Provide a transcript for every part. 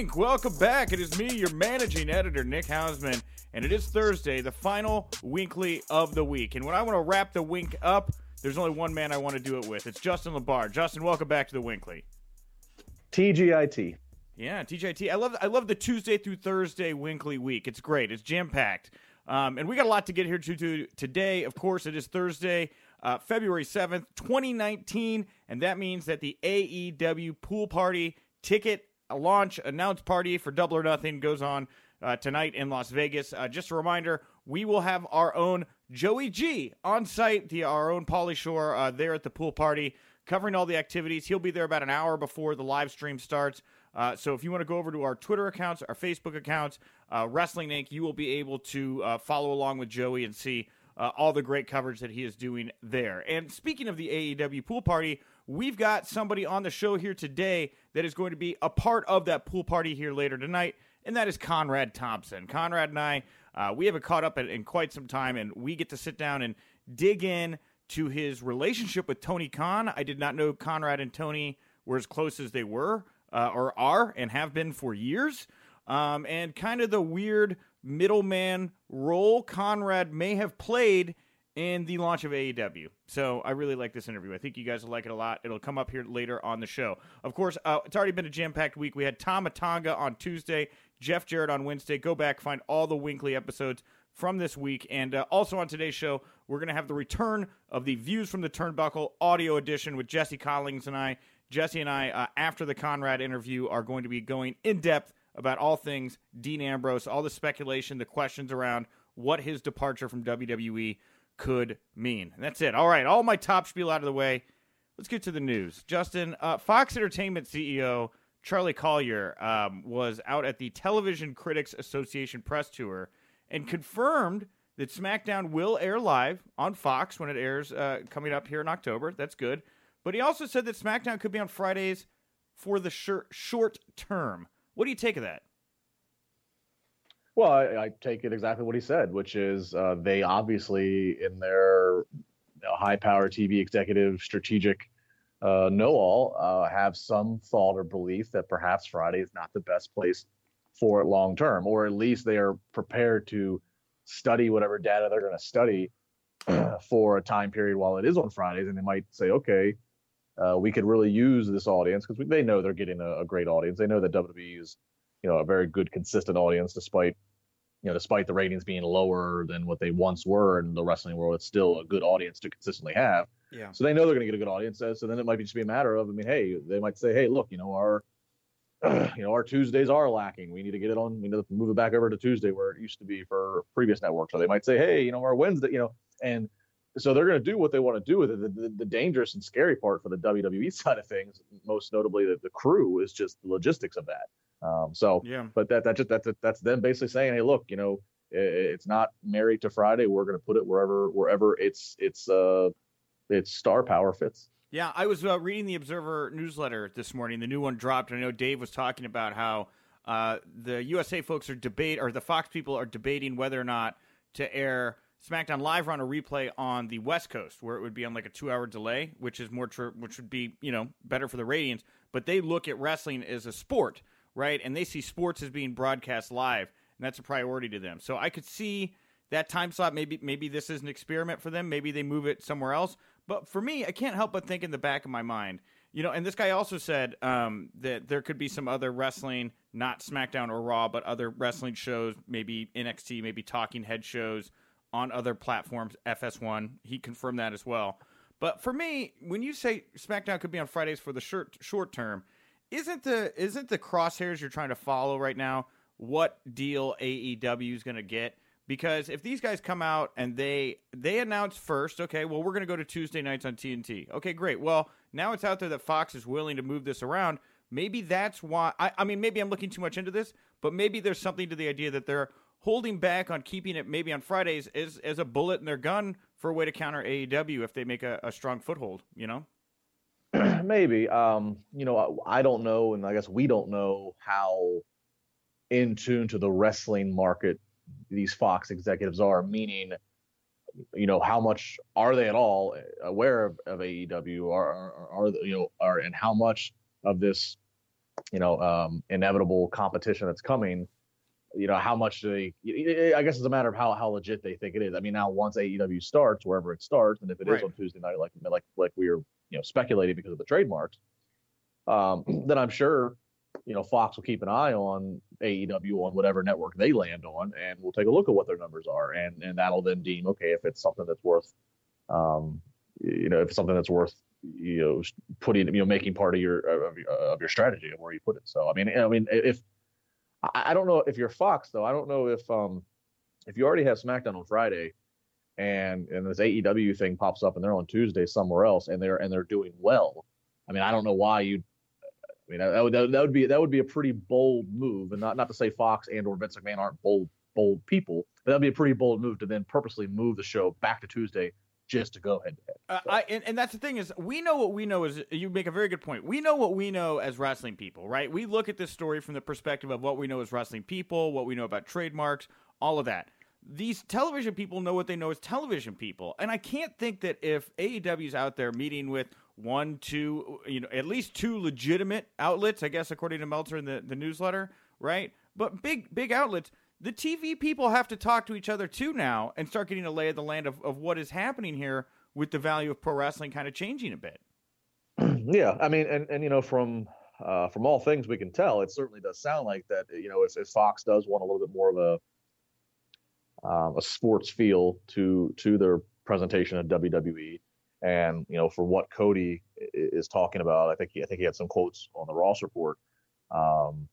Inc. Welcome back. It is me, your managing editor, Nick Hausman, and it is Thursday, the final WINCLY of the week. And when I want to wrap the wink up, there's only one man I want to do it with. It's Justin LaBar. Justin, welcome back to the WINCLY. TGIT. Yeah, TGIT. I love I love the Tuesday through Thursday Winkly week. It's great. It's jam packed. Um, and we got a lot to get here to, to today. Of course, it is Thursday, uh, February 7th, 2019. And that means that the AEW pool party ticket launch announce party for Double or Nothing goes on uh, tonight in Las Vegas. Uh, just a reminder, we will have our own Joey G on site, the our own Pauly Shore uh, there at the pool party, covering all the activities. He'll be there about an hour before the live stream starts. Uh, so if you want to go over to our Twitter accounts, our Facebook accounts, uh, Wrestling Inc., you will be able to uh, follow along with Joey and see all the great coverage that he is doing there. And speaking of the AEW pool party, we've got somebody on the show here today that is going to be a part of that pool party here later tonight, and that is Conrad Thompson. Conrad and I, uh, we haven't caught up in, in quite some time, and we get to sit down and dig in to his relationship with Tony Khan. I did not know Conrad and Tony were as close as they were, uh, or are, and have been for years. Um, and kind of the weird middleman role Conrad may have played in the launch of AEW. So I really like this interview. I think you guys will like it a lot. It'll come up here later on the show. Of course, uh, it's already been a jam packed week. We had Tama Tonga on Tuesday, Jeff Jarrett on Wednesday. Go back, find all the WINCLY episodes from this week. And uh, also on today's show, we're going to have the return of the Views from the Turnbuckle audio edition with Jesse Collins and I. Jesse and I, uh, after the Conrad interview, are going to be going in depth about all things Dean Ambrose, all the speculation, the questions around what his departure from WWE could mean. And that's it. All right, all my top spiel out of the way. Let's get to the news. Justin, uh, Fox Entertainment CEO Charlie Collier um, was out at the Television Critics Association press tour and confirmed that SmackDown will air live on Fox when it airs uh, coming up here in October. That's good. But he also said that SmackDown could be on Fridays for the short, short term. What do you take of that? Well, I, I take it exactly what he said, which is uh, they obviously, in their high power TV executive strategic uh, know all, uh, have some thought or belief that perhaps Friday is not the best place for it long term, or at least they are prepared to study whatever data they're going to study for a time period while it is on Fridays. And they might say, okay, uh, we could really use this audience because they know they're getting a, a, great audience. They know that WWE is, you know, a very good, consistent audience, despite, you know, despite the ratings being lower than what they once were in the wrestling world. It's still a good audience to consistently have. Yeah. So they know they're going to get a good audience. So then it might just be a matter of, I mean, hey, they might say, hey, look, you know, our, you know, our Tuesdays are lacking. We need to get it on. We need to move it back over to Tuesday where it used to be for previous networks. So they might say, hey, you know, our Wednesday, you know, and so they're going to do what they want to do with it. The, the, the, dangerous and scary part for the WWE side of things, most notably the, the crew, is just the logistics of that. Um, so, yeah. But that that just that's that's them basically saying, hey, look, you know, it's not married to Friday. We're going to put it wherever wherever it's it's uh it's star power fits. Yeah, I was uh, reading the Observer newsletter this morning. The new one dropped. I know Dave was talking about how uh, the USA folks are debate or the Fox people are debating whether or not to air SmackDown Live on a replay on the West Coast, where it would be on like a two-hour delay, which is more, tr- which would be you know better for the ratings. But they look at wrestling as a sport, right? And they see sports as being broadcast live, and that's a priority to them. So I could see that time slot. Maybe maybe this is an experiment for them. Maybe they move it somewhere else. But for me, I can't help but think in the back of my mind, you know. And this guy also said um, that there could be some other wrestling, not SmackDown or Raw, but other wrestling shows, maybe NXT, maybe Talking Head shows on other platforms, FS1. He confirmed that as well. But for me, when you say SmackDown could be on Fridays for the short short term, isn't the isn't the crosshairs you're trying to follow right now what deal AEW is going to get? Because if these guys come out and they they announce first, okay, well we're going to go to Tuesday nights on TNT. Okay, great. Well, now it's out there that Fox is willing to move this around. Maybe that's why. I, I mean, maybe I'm looking too much into this, but maybe there's something to the idea that they're holding back on keeping it maybe on Fridays as as a bullet in their gun for a way to counter AEW if they make a, a strong foothold. You know. Maybe. Um, you know, I, I don't know, and I guess we don't know how in tune to the wrestling market these Fox executives are. Meaning, you know, how much are they at all aware of, of AEW? Are, are, are you know, are and how much of this, you know, um, inevitable competition that's coming? You know, how much they? I guess it's a matter of how how legit they think it is. I mean, now once AEW starts, wherever it starts, and if it right. is on Tuesday night, like like like we are you know speculating because of the trademarks, um, then I'm sure you know Fox will keep an eye on AEW on whatever network they land on, and we'll take a look at what their numbers are, and and that'll then deem okay if it's something that's worth, um, you know, if it's something that's worth you know putting you know making part of your of, of your strategy of where you put it. So I mean I mean if I don't know if you're Fox though, I don't know if um if you already have SmackDown on Friday and and this AEW thing pops up and they're on Tuesday somewhere else and they're and they're doing well. I mean, I don't know why you. I mean, that would that would be that would be a pretty bold move, and not not to say Fox and or Vince McMahon aren't bold bold people, but that'd be a pretty bold move to then purposely move the show back to Tuesday just to go head to head. Uh, I and, and that's the thing is we know what we know is you make a very good point. We know what we know as wrestling people, right? We look at this story from the perspective of what we know as wrestling people, what we know about trademarks, all of that these television people know what they know as television people. And I can't think that if AEW's out there meeting with one, two, you know, at least two legitimate outlets, I guess, according to Meltzer in the, the newsletter, right? But big, big outlets, the TV people have to talk to each other too now and start getting a lay of the land of, of what is happening here with the value of pro wrestling kind of changing a bit. Yeah. I mean, and, and you know, from, uh, from all things we can tell, it certainly does sound like that, you know, if, if Fox does want a little bit more of a, um, a sports feel to to their presentation at WWE. And you know, for what Cody is talking about, I think he, I think he had some quotes on the Ross report um,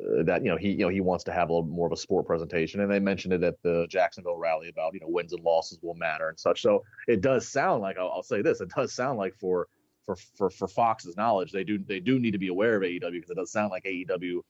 uh, that you know he you know he wants to have a little more of a sport presentation, and they mentioned it at the Jacksonville rally about you know wins and losses will matter and such. So it does sound like I'll, I'll say this: it does sound like for for for for Fox's knowledge, they do they do need to be aware of AEW because it does sound like AEW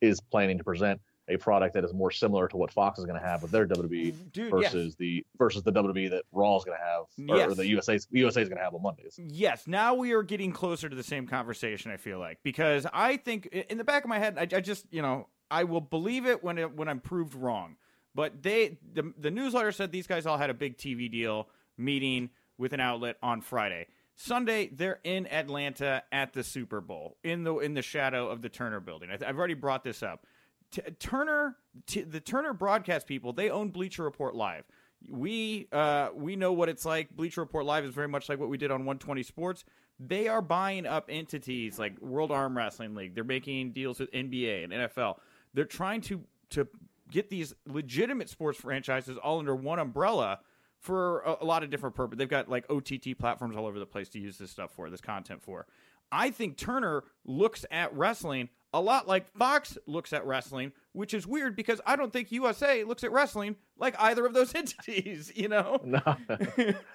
is planning to present a product that is more similar to what Fox is going to have with their WWE mm-hmm. Dude, versus yes. the versus the WWE that Raw is going to have or, yes. or the USA USA is going to have on Mondays. Yes, now we are getting closer to the same conversation. I feel like because I think in the back of my head, I, I just you know I will believe it when it, when I'm proved wrong. But they the the newsletter said these guys all had a big TV deal meeting with an outlet on Friday. Sunday, they're in Atlanta at the Super Bowl in the in the shadow of the Turner Building. I, have already brought this up. T- Turner, t- the Turner broadcast people, they own Bleacher Report Live. We uh, we know what it's like. Bleacher Report Live is very much like what we did on 120 Sports. They are buying up entities like World Arm Wrestling League. They're making deals with NBA and NFL. They're trying to to get these legitimate sports franchises all under one umbrella for a, a lot of different purposes. They've got like OTT platforms all over the place to use this stuff for, this content for. I think Turner looks at wrestling a lot like Fox looks at wrestling, which is weird because I don't think USA looks at wrestling like either of those entities. You know? No,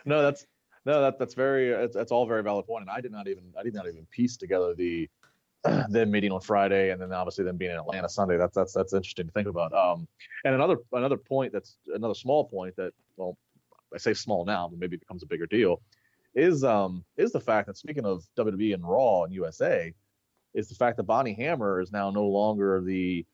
no, that's no, that that's very it's, it's all very valid point. and I did not even I did not even piece together the them meeting on Friday and then obviously them being in Atlanta Sunday. That's that's that's interesting to think about. Um, and another another point that's another small point that well, I say small now, but maybe it becomes a bigger deal, is um is the fact that speaking of WWE and Raw and USA, is the fact that Bonnie Hammer is now no longer the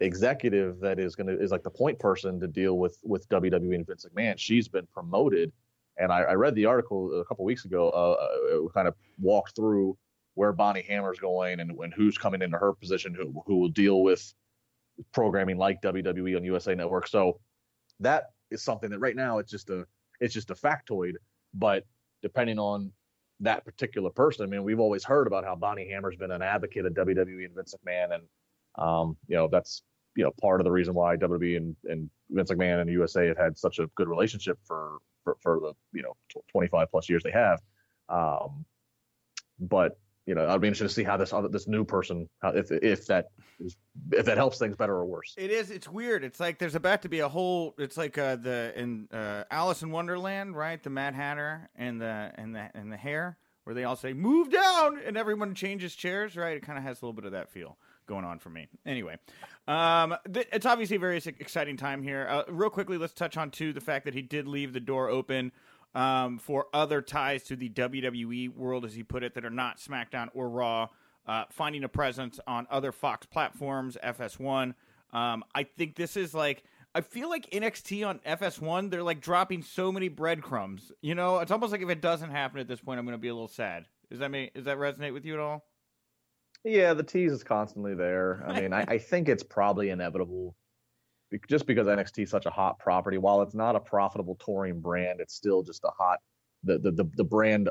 executive that is going to is like the point person to deal with with WWE and Vince McMahon. She's been promoted, and I, I read the article a couple weeks ago. Uh, uh, kind of walked through where Bonnie Hammer's going and, and who's coming into her position, who who will deal with programming like WWE on USA Network. So that is something that right now it's just a it's just a factoid, but depending on that particular person. I mean, we've always heard about how Bonnie Hammer's been an advocate of WWE and Vince McMahon, and um, you know that's you know part of the reason why WWE and, and Vince McMahon and USA have had such a good relationship for for, for the you know 25 plus years they have. Um, but you know, I'd be interested to see how this other, this new person, how, if if that is, if that helps things better or worse. It is. It's weird. It's like there's about to be a whole. It's like uh, the in uh, Alice in Wonderland, right? The Mad Hatter and the and the and the hare, where they all say "move down" and everyone changes chairs, right? It kind of has a little bit of that feel going on for me. Anyway, um, th- it's obviously a very exciting time here. Uh, real quickly, let's touch on too the fact that he did leave the door open um, for other ties to the WWE world, as he put it, that are not SmackDown or Raw, uh, finding a presence on other Fox platforms, FS1. Um, I think this is like. I feel like NXT on FS1, they're like dropping so many breadcrumbs. You know, it's almost like if it doesn't happen at this point, I'm going to be a little sad. Does that mean, does that resonate with you at all? Yeah, the tease is constantly there. I mean, I, I think it's probably inevitable just because NXT is such a hot property. While it's not a profitable touring brand, it's still just a hot. The the the, the brand,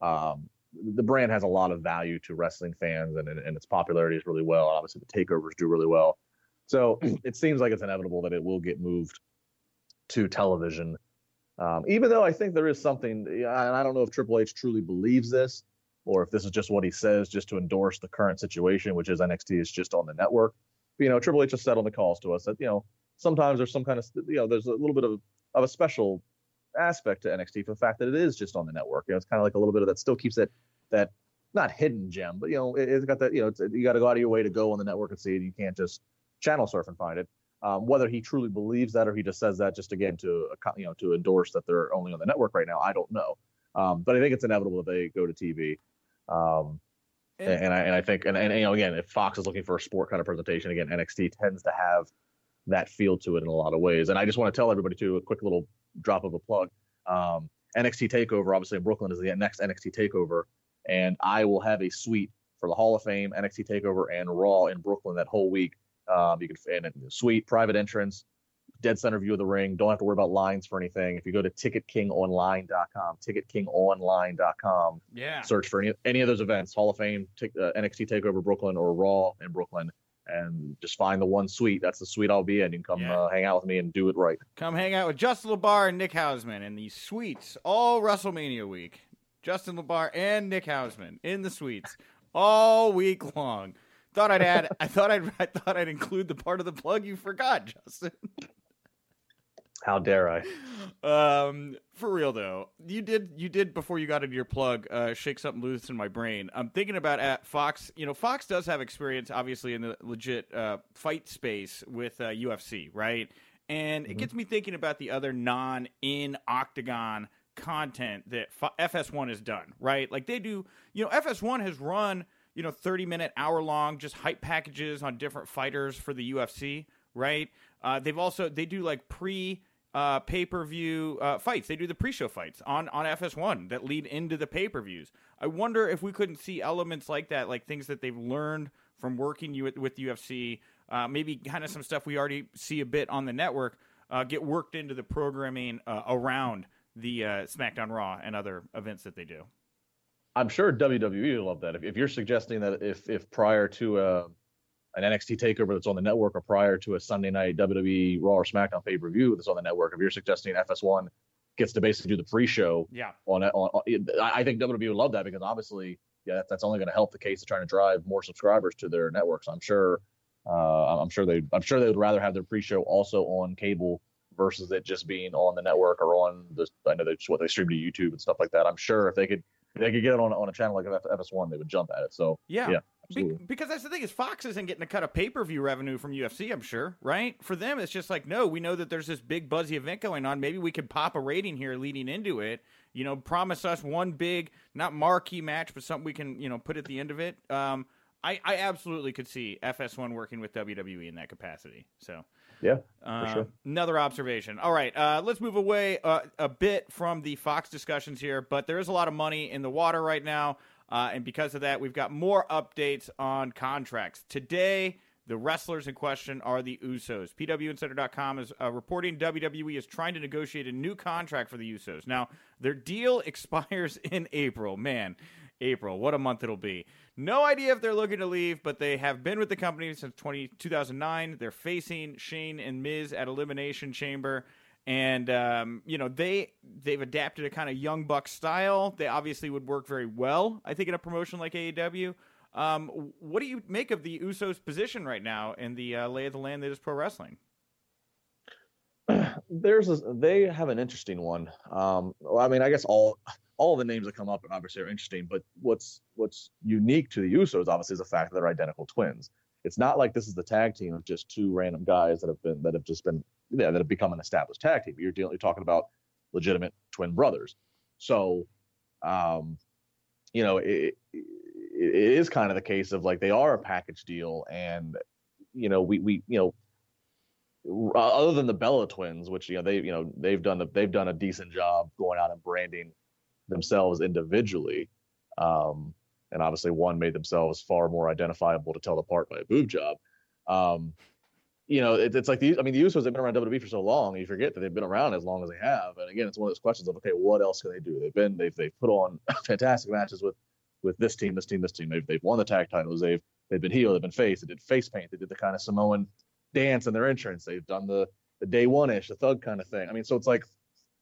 um, the brand has a lot of value to wrestling fans, and and its popularity is really well. Obviously, the takeovers do really well. So it seems like it's inevitable that it will get moved to television. Um, even though I think there is something, and I don't know if Triple H truly believes this, or if this is just what he says just to endorse the current situation, which is NXT is just on the network you know, Triple H has said on the calls to us that you know sometimes there's some kind of you know there's a little bit of of a special aspect to NXT for the fact that it is just on the network. You know, it's kind of like a little bit of that still keeps that that not hidden gem, but you know, it, has got that you know you got to go out of your way to go on the network and see it. You can't just channel surf and find it. Um, whether he truly believes that or he just says that just again to you know to endorse that they're only on the network right now, I don't know. Um, but I think it's inevitable that they go to TV. Um, and, and I and I think and, and you know again, if Fox is looking for a sport kind of presentation, again, NXT tends to have that feel to it in a lot of ways. And I just want to tell everybody too a quick little drop of a plug. Um, NXT Takeover, obviously in Brooklyn, is the next NXT Takeover, and I will have a suite for the Hall of Fame, NXT Takeover, and Raw in Brooklyn that whole week. Um, you can and a suite, private entrance, dead center view of the ring. Don't have to worry about lines for anything. If you go to ticketkingonline.com, ticketkingonline.com, yeah, search for any any of those events, Hall of Fame, t- uh, NXT Takeover Brooklyn or Raw in Brooklyn, and just find the one suite. That's the suite I'll be in. You can come yeah. uh, hang out with me and do it right. Come hang out with Justin LaBar and Nick Hausman in these suites all WrestleMania week. Justin LaBar and Nick Hausman in the suites all week long. Thought I'd add. I thought I'd. I thought I'd include the part of the plug you forgot, Justin. How dare I? Um, for real though, you did you did before you got into your plug uh, shake something loose in my brain. I'm thinking about at Fox. You know, Fox does have experience, obviously, in the legit uh, fight space with uh, UFC, right? And mm-hmm. it gets me thinking about the other non in octagon content that FS1 has done, right? Like they do. You know, FS1 has run you know 30 minute, hour long just hype packages on different fighters for the UFC, right? Uh, they've also they do like pre uh, pay per view uh, fights. They do the pre show fights on, on FS1 that lead into the pay per views. I wonder if we couldn't see elements like that, like things that they've learned from working with, with UFC, uh, maybe kind of some stuff we already see a bit on the network, uh, get worked into the programming uh, around the uh, SmackDown Raw and other events that they do. I'm sure WWE will love that. If, if you're suggesting that if if prior to an NXT takeover that's on the network or prior to a Sunday night WWE Raw or SmackDown pay per view that's on the network, if you're suggesting FS1 gets to basically do the pre-show, yeah, on it, on, I think WWE would love that because obviously, yeah, that's only going to help the case of trying to drive more subscribers to their networks. I'm sure, uh, I'm sure they, I'm sure they would rather have their pre-show also on cable versus it just being on the network or on the, I know that's what they stream to YouTube and stuff like that. I'm sure if they could, if they could get it on on a channel like FS1, they would jump at it. So yeah, yeah be- because that's the thing is Fox isn't getting a cut of pay per view revenue from UFC. I'm sure, right? For them, it's just like no, we know that there's this big buzzy event going on. Maybe we could pop a rating here leading into it. You know, promise us one big, not marquee match, but something we can you know put at the end of it. Um, I I absolutely could see FS1 working with WWE in that capacity. So. Yeah, uh, sure. Another observation. All right, uh, let's move away uh, a bit from the Fox discussions here, but there is a lot of money in the water right now. Uh, and because of that, we've got more updates on contracts. Today, the wrestlers in question are the Usos. PWInsider.com is uh, reporting WWE is trying to negotiate a new contract for the Usos. Now, their deal expires in April. Man, April. What a month it'll be. No idea if they're looking to leave, but they have been with the company since 20, 2009. They're facing Shane and Miz at Elimination Chamber. And um, you know they they've adapted a kind of young buck style. They obviously would work very well, I think, in a promotion like AEW. Um, what do you make of the Usos' position right now in the uh, lay of the land that is pro wrestling? There's a, they have an interesting one. Um, well, I mean, I guess all all the names that come up obviously are interesting, but what's what's unique to the Usos obviously is the fact that they're identical twins. It's not like this is the tag team of just two random guys that have been that have just been yeah, that have become an established tag team. You're dealing, you're talking about legitimate twin brothers. So, um, you know, it, it, is kind of the case of like they are a package deal, and you know, we we you know, other than the Bella twins, which you know they you know they've done a, they've done a decent job going out and branding themselves individually. Um, and obviously one made themselves far more identifiable to tell apart by a boob job. Um, you know, it, it's like the I mean the Usos have been around WWE for so long, you forget that they've been around as long as they have. And again, it's one of those questions of okay, what else can they do? They've been they've they've put on fantastic matches with with this team, this team, this team. They've they've won the tag titles. They've they've been heel. They've been face. They did face paint. They did the kind of Samoan dance in their entrance. They've done the the day one ish, the thug kind of thing. I mean, so it's like,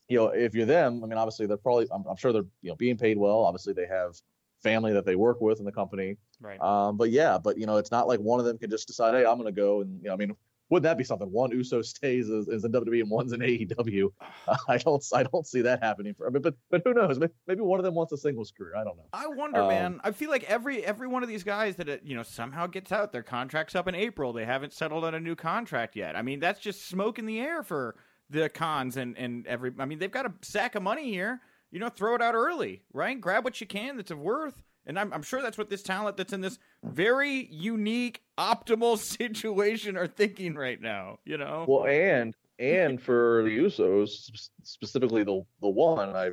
you know, if you're them, I mean, obviously they're probably I'm, I'm sure they're you know being paid well. Obviously they have family that they work with in the company. Right. Um, but yeah, but you know, it's not like one of them can just decide, hey, I'm going to go and you know, I mean, wouldn't that be something? One Uso stays as, as in WWE and one's in AEW. I don't I don't see that happening for. I mean, but but who knows? Maybe one of them wants a singles career. I don't know. I wonder, um, man. I feel like every every one of these guys that you know somehow gets out, their contract's up in April. They haven't settled on a new contract yet. I mean, that's just smoke in the air for the cons and and every. I mean, they've got a sack of money here. You know, throw it out early, right? Grab what you can that's of worth. And I'm, I'm sure that's what this talent that's in this very unique, optimal situation are thinking right now. You know. Well, and and for the Usos specifically, the the one I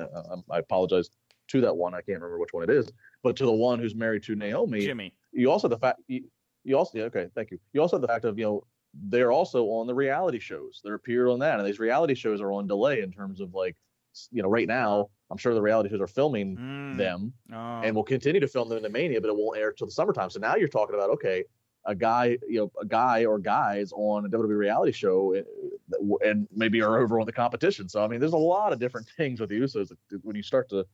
uh, I apologize to that one. I can't remember which one it is, but to the one who's married to Naomi, Jimmy. You also the fact you, you also yeah, okay, thank you. You also have the fact of you know they're also on the reality shows. They're appeared on that, and these reality shows are on delay in terms of like you know right now I'm sure the reality shows are filming mm. them oh. and will continue to film them in the Mania, but it won't air till the summertime. So now you're talking about okay, a guy, you know, a guy or guys on a WWE reality show, eh, and maybe are over on the competition. So I mean, there's a lot of different things with the Usos when you start to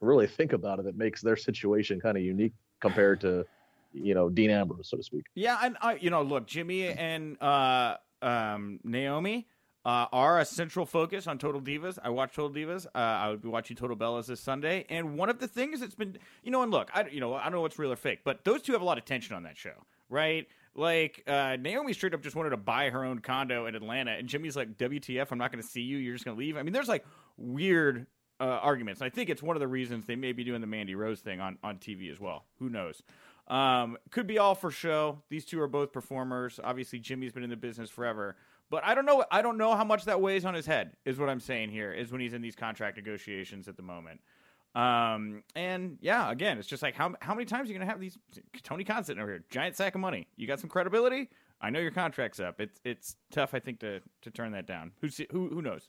really think about it. That makes their situation kind of unique compared to, you know, Dean Ambrose, so to speak. Yeah, and I, you know, look, Jimmy and uh, um, Naomi uh, are a central focus on Total Divas. I watch Total Divas. Uh, I would be watching Total Bellas this Sunday. And one of the things that's been, you know, and look, I, you know, I don't know what's real or fake, but those two have a lot of tension on that show, right? Like uh, Naomi straight up just wanted to buy her own condo in Atlanta, and Jimmy's like, "WTF? I'm not going to see you. You're just going to leave." I mean, there's like weird uh, arguments. I think it's one of the reasons they may be doing the Mandy Rose thing on on TV as well. Who knows? Um, could be all for show. These two are both performers. Obviously, Jimmy's been in the business forever. But I don't know. I don't know how much that weighs on his head. Is what I'm saying here. Is when he's in these contract negotiations at the moment. Um, and yeah, again, it's just like how how many times are you gonna have these Tony Khan sitting over here, giant sack of money? You got some credibility. I know your contract's up. It's it's tough, I think, to to turn that down. Who who who knows?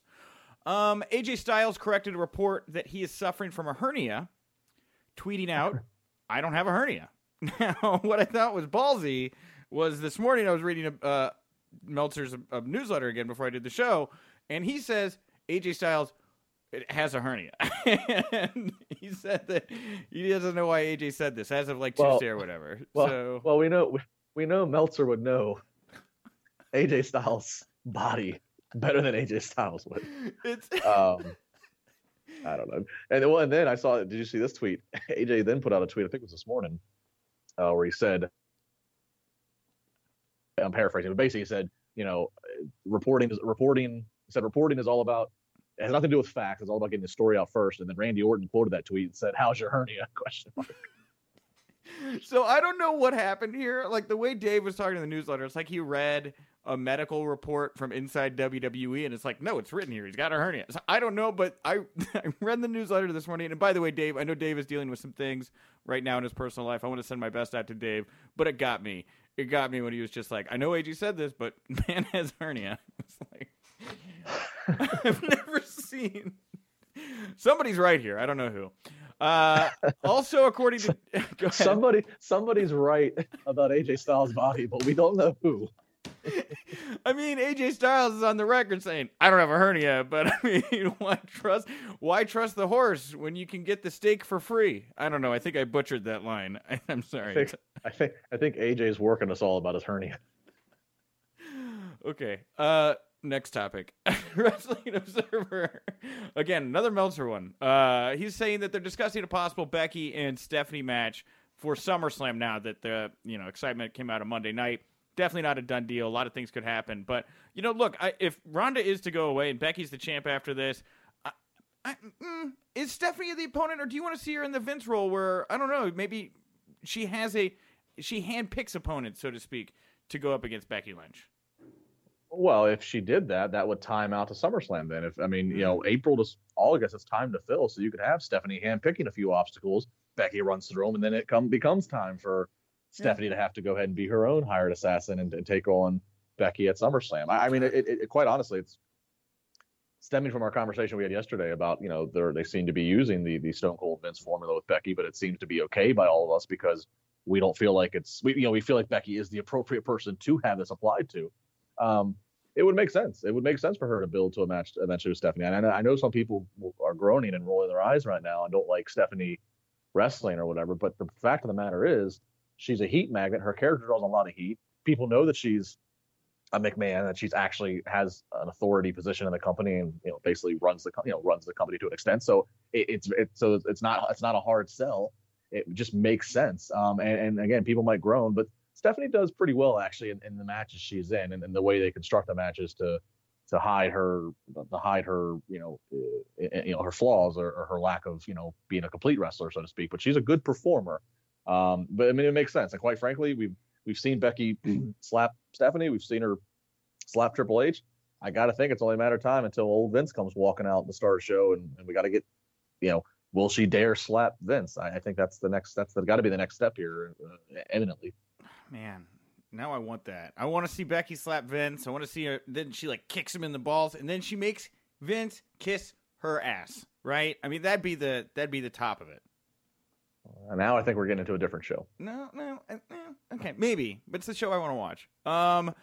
Um, AJ Styles corrected a report that he is suffering from a hernia, tweeting out, "I don't have a hernia." Now, what I thought was ballsy was this morning I was reading a, uh, Meltzer's a, newsletter again before I did the show, and he says AJ Styles has a hernia. and he said that he doesn't know why AJ said this as of like well, Tuesday or whatever. Well, so well, we know we know Meltzer would know AJ Styles' body better than AJ Styles would. It's um, I don't know. And well, and then I saw. Did you see this tweet? AJ then put out a tweet. I think it was this morning, uh, where he said I'm paraphrasing, but basically he said, you know, reporting is reporting. He said reporting is all about it has nothing to do with facts. It's all about getting the story out first. And then Randy Orton quoted that tweet and said, "How's your hernia?" Question mark. So I don't know what happened here. Like the way Dave was talking in the newsletter, it's like he read a medical report from inside WWE, and it's like, no, it's written here. He's got a hernia. So I don't know, but I, I read the newsletter this morning. And by the way, Dave, I know Dave is dealing with some things right now in his personal life. I want to send my best out to Dave, but it got me it got me when he was just like, I know AJ said this, but man has hernia. It's like I've never seen. Somebody's right here. I don't know who. Uh, also, according to somebody, somebody's right about AJ Styles' body, but we don't know who. I mean, AJ Styles is on the record saying, "I don't have a hernia," but I mean, why trust? Why trust the horse when you can get the steak for free? I don't know. I think I butchered that line. I, am sorry. I think, I think I think AJ's working us all about his hernia. okay. Uh, next topic. Wrestling Observer. Again, another Meltzer one. Uh, he's saying that they're discussing a possible Becky and Stephanie match for SummerSlam. Now that the you know excitement came out of Monday night definitely not a done deal. A lot of things could happen. But, you know, look, I, if Ronda is to go away and Becky's the champ after this, I, I, mm, is Stephanie the opponent, or do you want to see her in the Vince role where, I don't know, maybe she has a, she handpicks opponents, so to speak, to go up against Becky Lynch? Well, if she did that, that would time out to SummerSlam. Then, if I mean, you know, mm-hmm. April to August is time to fill, so you could have Stephanie handpicking a few obstacles. Becky runs through them, and then it come becomes time for Stephanie yeah. to have to go ahead and be her own hired assassin and, and take on Becky at SummerSlam. I, I mean, it, it, it, quite honestly, it's stemming from our conversation we had yesterday about you know they seem to be using the the Stone Cold Vince formula with Becky, but it seems to be okay by all of us because we don't feel like it's we you know we feel like Becky is the appropriate person to have this applied to. Um, it would make sense. It would make sense for her to build to a match eventually with Stephanie. And I know some people are groaning and rolling their eyes right now and don't like Stephanie wrestling or whatever. But the fact of the matter is, she's a heat magnet. Her character draws a lot of heat. People know that she's a McMahon, that she's actually has an authority position in the company, and you know basically runs the you know runs the company to an extent. So it, it's it's so it's not it's not a hard sell. It just makes sense. Um, and, and again, people might groan, but Stephanie does pretty well actually in, in the matches she's in, and, and the way they construct the matches to to hide her to hide her you know uh, you know her flaws or, or, her lack of you know being a complete wrestler so to speak but she's a good performer um, but I mean, it makes sense. And quite frankly, we've we've seen Becky slap Stephanie. We've seen her slap Triple H. I got to think it's only a matter of time until old Vince comes walking out in the start of show, and, and we got to get, you know, will she dare slap Vince? I, I think that's the next. That's got to be the next step here, uh, eminently. Man, now I want that. I want to see Becky slap Vince. I want to see her. Then she like kicks him in the balls, and then she makes Vince kiss her ass. Right? I mean, that'd be the that'd be the top of it. Uh, now I think we're getting into a different show. No, no, uh, eh, okay, maybe, but it's the show I want to watch. Um,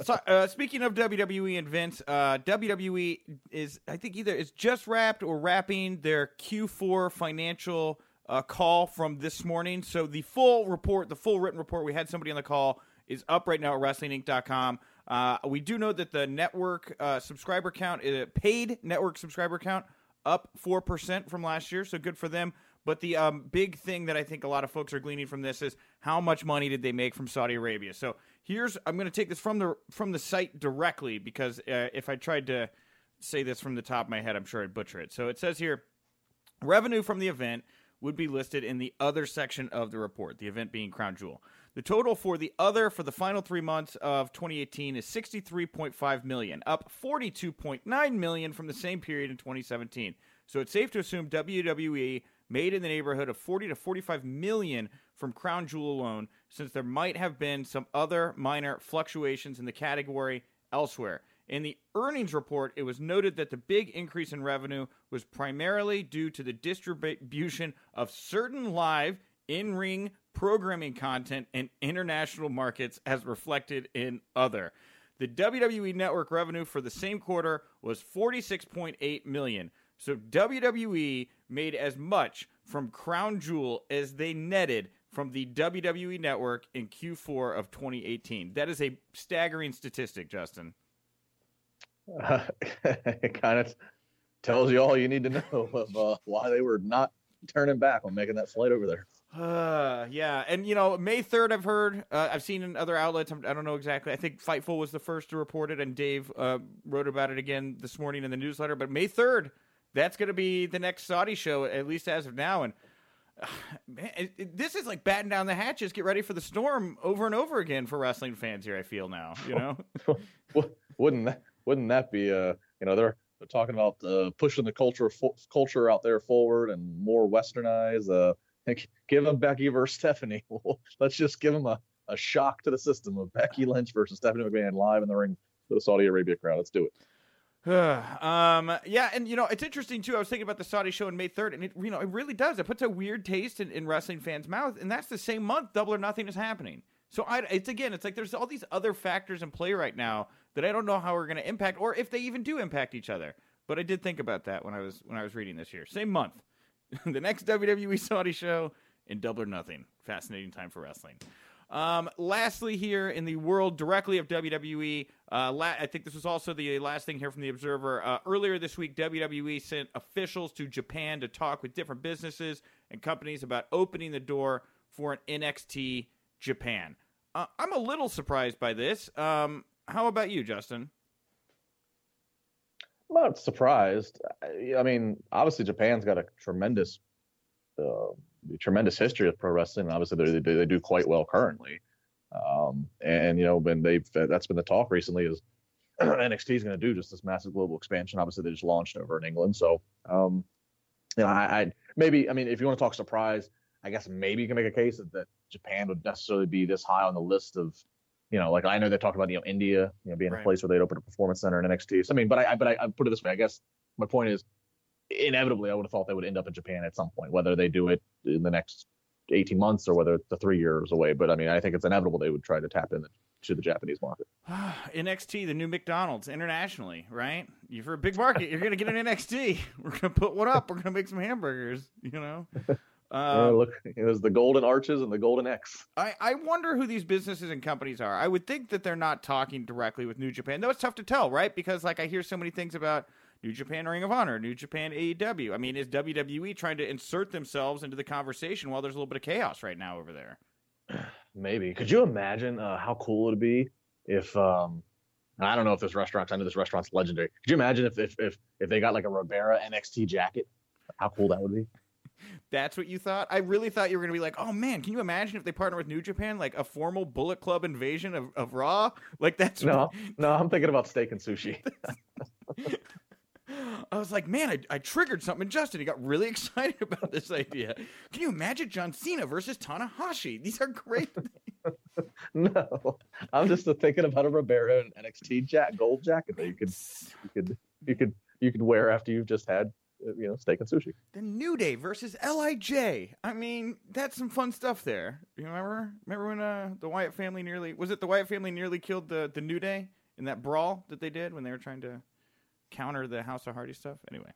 so, uh, speaking of WWE and Vince, uh, WWE is I think either is just wrapped or wrapping their Q4 financial uh, call from this morning. So the full report, the full written report, we had somebody on the call is up right now at WrestlingInc.com. Uh, we do know that the network uh, subscriber count, uh, paid network subscriber count, up four percent from last year. So good for them. But the um, big thing that I think a lot of folks are gleaning from this is how much money did they make from Saudi Arabia? So here's I'm going to take this from the from the site directly because uh, if I tried to say this from the top of my head, I'm sure I'd butcher it. So it says here, revenue from the event would be listed in the other section of the report. The event being Crown Jewel. The total for the other for the final three months of 2018 is 63.5 million, up 42.9 million from the same period in 2017. So it's safe to assume WWE made in the neighborhood of 40 to 45 million from Crown Jewel alone, since there might have been some other minor fluctuations in the category elsewhere. In the earnings report, it was noted that the big increase in revenue was primarily due to the distribution of certain live in ring programming content in international markets as reflected in other. The WWE network revenue for the same quarter was 46.8 million. So WWE made as much from Crown Jewel as they netted from the WWE network in Q4 of 2018. That is a staggering statistic, Justin. Uh, it kind of tells you all you need to know of uh, why they were not turning back on making that flight over there. Uh, yeah, and you know, May third, I've heard, uh, I've seen in other outlets. I don't know exactly. I think Fightful was the first to report it, and Dave uh, wrote about it again this morning in the newsletter. But May third, that's going to be the next Saudi show, at least as of now. And uh, man, it, it, this is like batting down the hatches. Get ready for the storm over and over again for wrestling fans here. I feel now, you know. wouldn't that wouldn't that be uh you know they're they're talking about uh, pushing the culture fo- culture out there forward and more westernized. Uh, give them Becky versus Stephanie. Let's just give them a, a shock to the system of Becky Lynch versus Stephanie McMahon live in the ring for the Saudi Arabia crowd. Let's do it. um, yeah, and you know it's interesting too. I was thinking about the Saudi show on May third, and it you know it really does. It puts a weird taste in, in wrestling fans' mouth, and that's the same month Double or Nothing is happening. So I, it's again, it's like there's all these other factors in play right now that I don't know how we're going to impact, or if they even do impact each other. But I did think about that when I was when I was reading this year. Same month, the next WWE Saudi show in Double or Nothing. Fascinating time for wrestling. Um, lastly, here in the world directly of WWE, uh, la- I think this was also the last thing here from the Observer. Uh, earlier this week, WWE sent officials to Japan to talk with different businesses and companies about opening the door for an NXT Japan. Uh, I'm a little surprised by this. Um, how about you, Justin? I'm not surprised. I mean, obviously Japan's got a tremendous, uh, tremendous history of pro wrestling. And obviously, they, they, do quite well currently. Um, and you know, when they've that's been the talk recently is NXT is going to do just this massive global expansion. Obviously, they just launched over in England, so um, you know, I, I maybe I mean, if you want to talk surprise, I guess maybe you can make a case that, that Japan would necessarily be this high on the list of you know, like I know they talked about you know India, you know, being right. a place where they'd open a performance center in NXT. So I mean, but I, but I, I, put it this way. I guess my point is, inevitably, I would have thought they would end up in Japan at some point, whether they do it in the next 18 months or whether it's the three years away. But I mean, I think it's inevitable they would try to tap into to the Japanese market. NXT, the new McDonald's internationally, right? You for a big market, you're going to get an NXT. We're going to put one up. We're going to make some hamburgers. You know. Uh, look, there's the golden arches and the golden X. I, I wonder who these businesses and companies are. I would think that they're not talking directly with New Japan. Though it's tough to tell, right? Because like I hear so many things about New Japan Ring of Honor, New Japan AEW. I mean, is WWE trying to insert themselves into the conversation while there's a little bit of chaos right now over there? Maybe. Could you imagine uh, how cool it'd be if um, I don't know if this restaurant. I know this restaurant's legendary. Could you imagine if if if, if they got like a Ribera NXT jacket? How cool that would be. That's what you thought? I really thought you were going to be like, oh man, can you imagine if they partner with New Japan, like a formal Bullet Club invasion of, of Raw? Like that's no, what... no. I'm thinking about steak and sushi. I was like, man, I, I triggered something in Justin. He got really excited about this idea. Can you imagine John Cena versus Tanahashi? These are great. no, I'm just thinking about a Ribera and NXT jack gold jacket that you could you could you could you could wear after you've just had uh, you know, steak and sushi. The New Day versus Lij. I mean, that's some fun stuff there. You remember? Remember when uh, the Wyatt family nearly was it the Wyatt family nearly killed the the New Day in that brawl that they did when they were trying to counter the House of Hardy stuff? Anyway.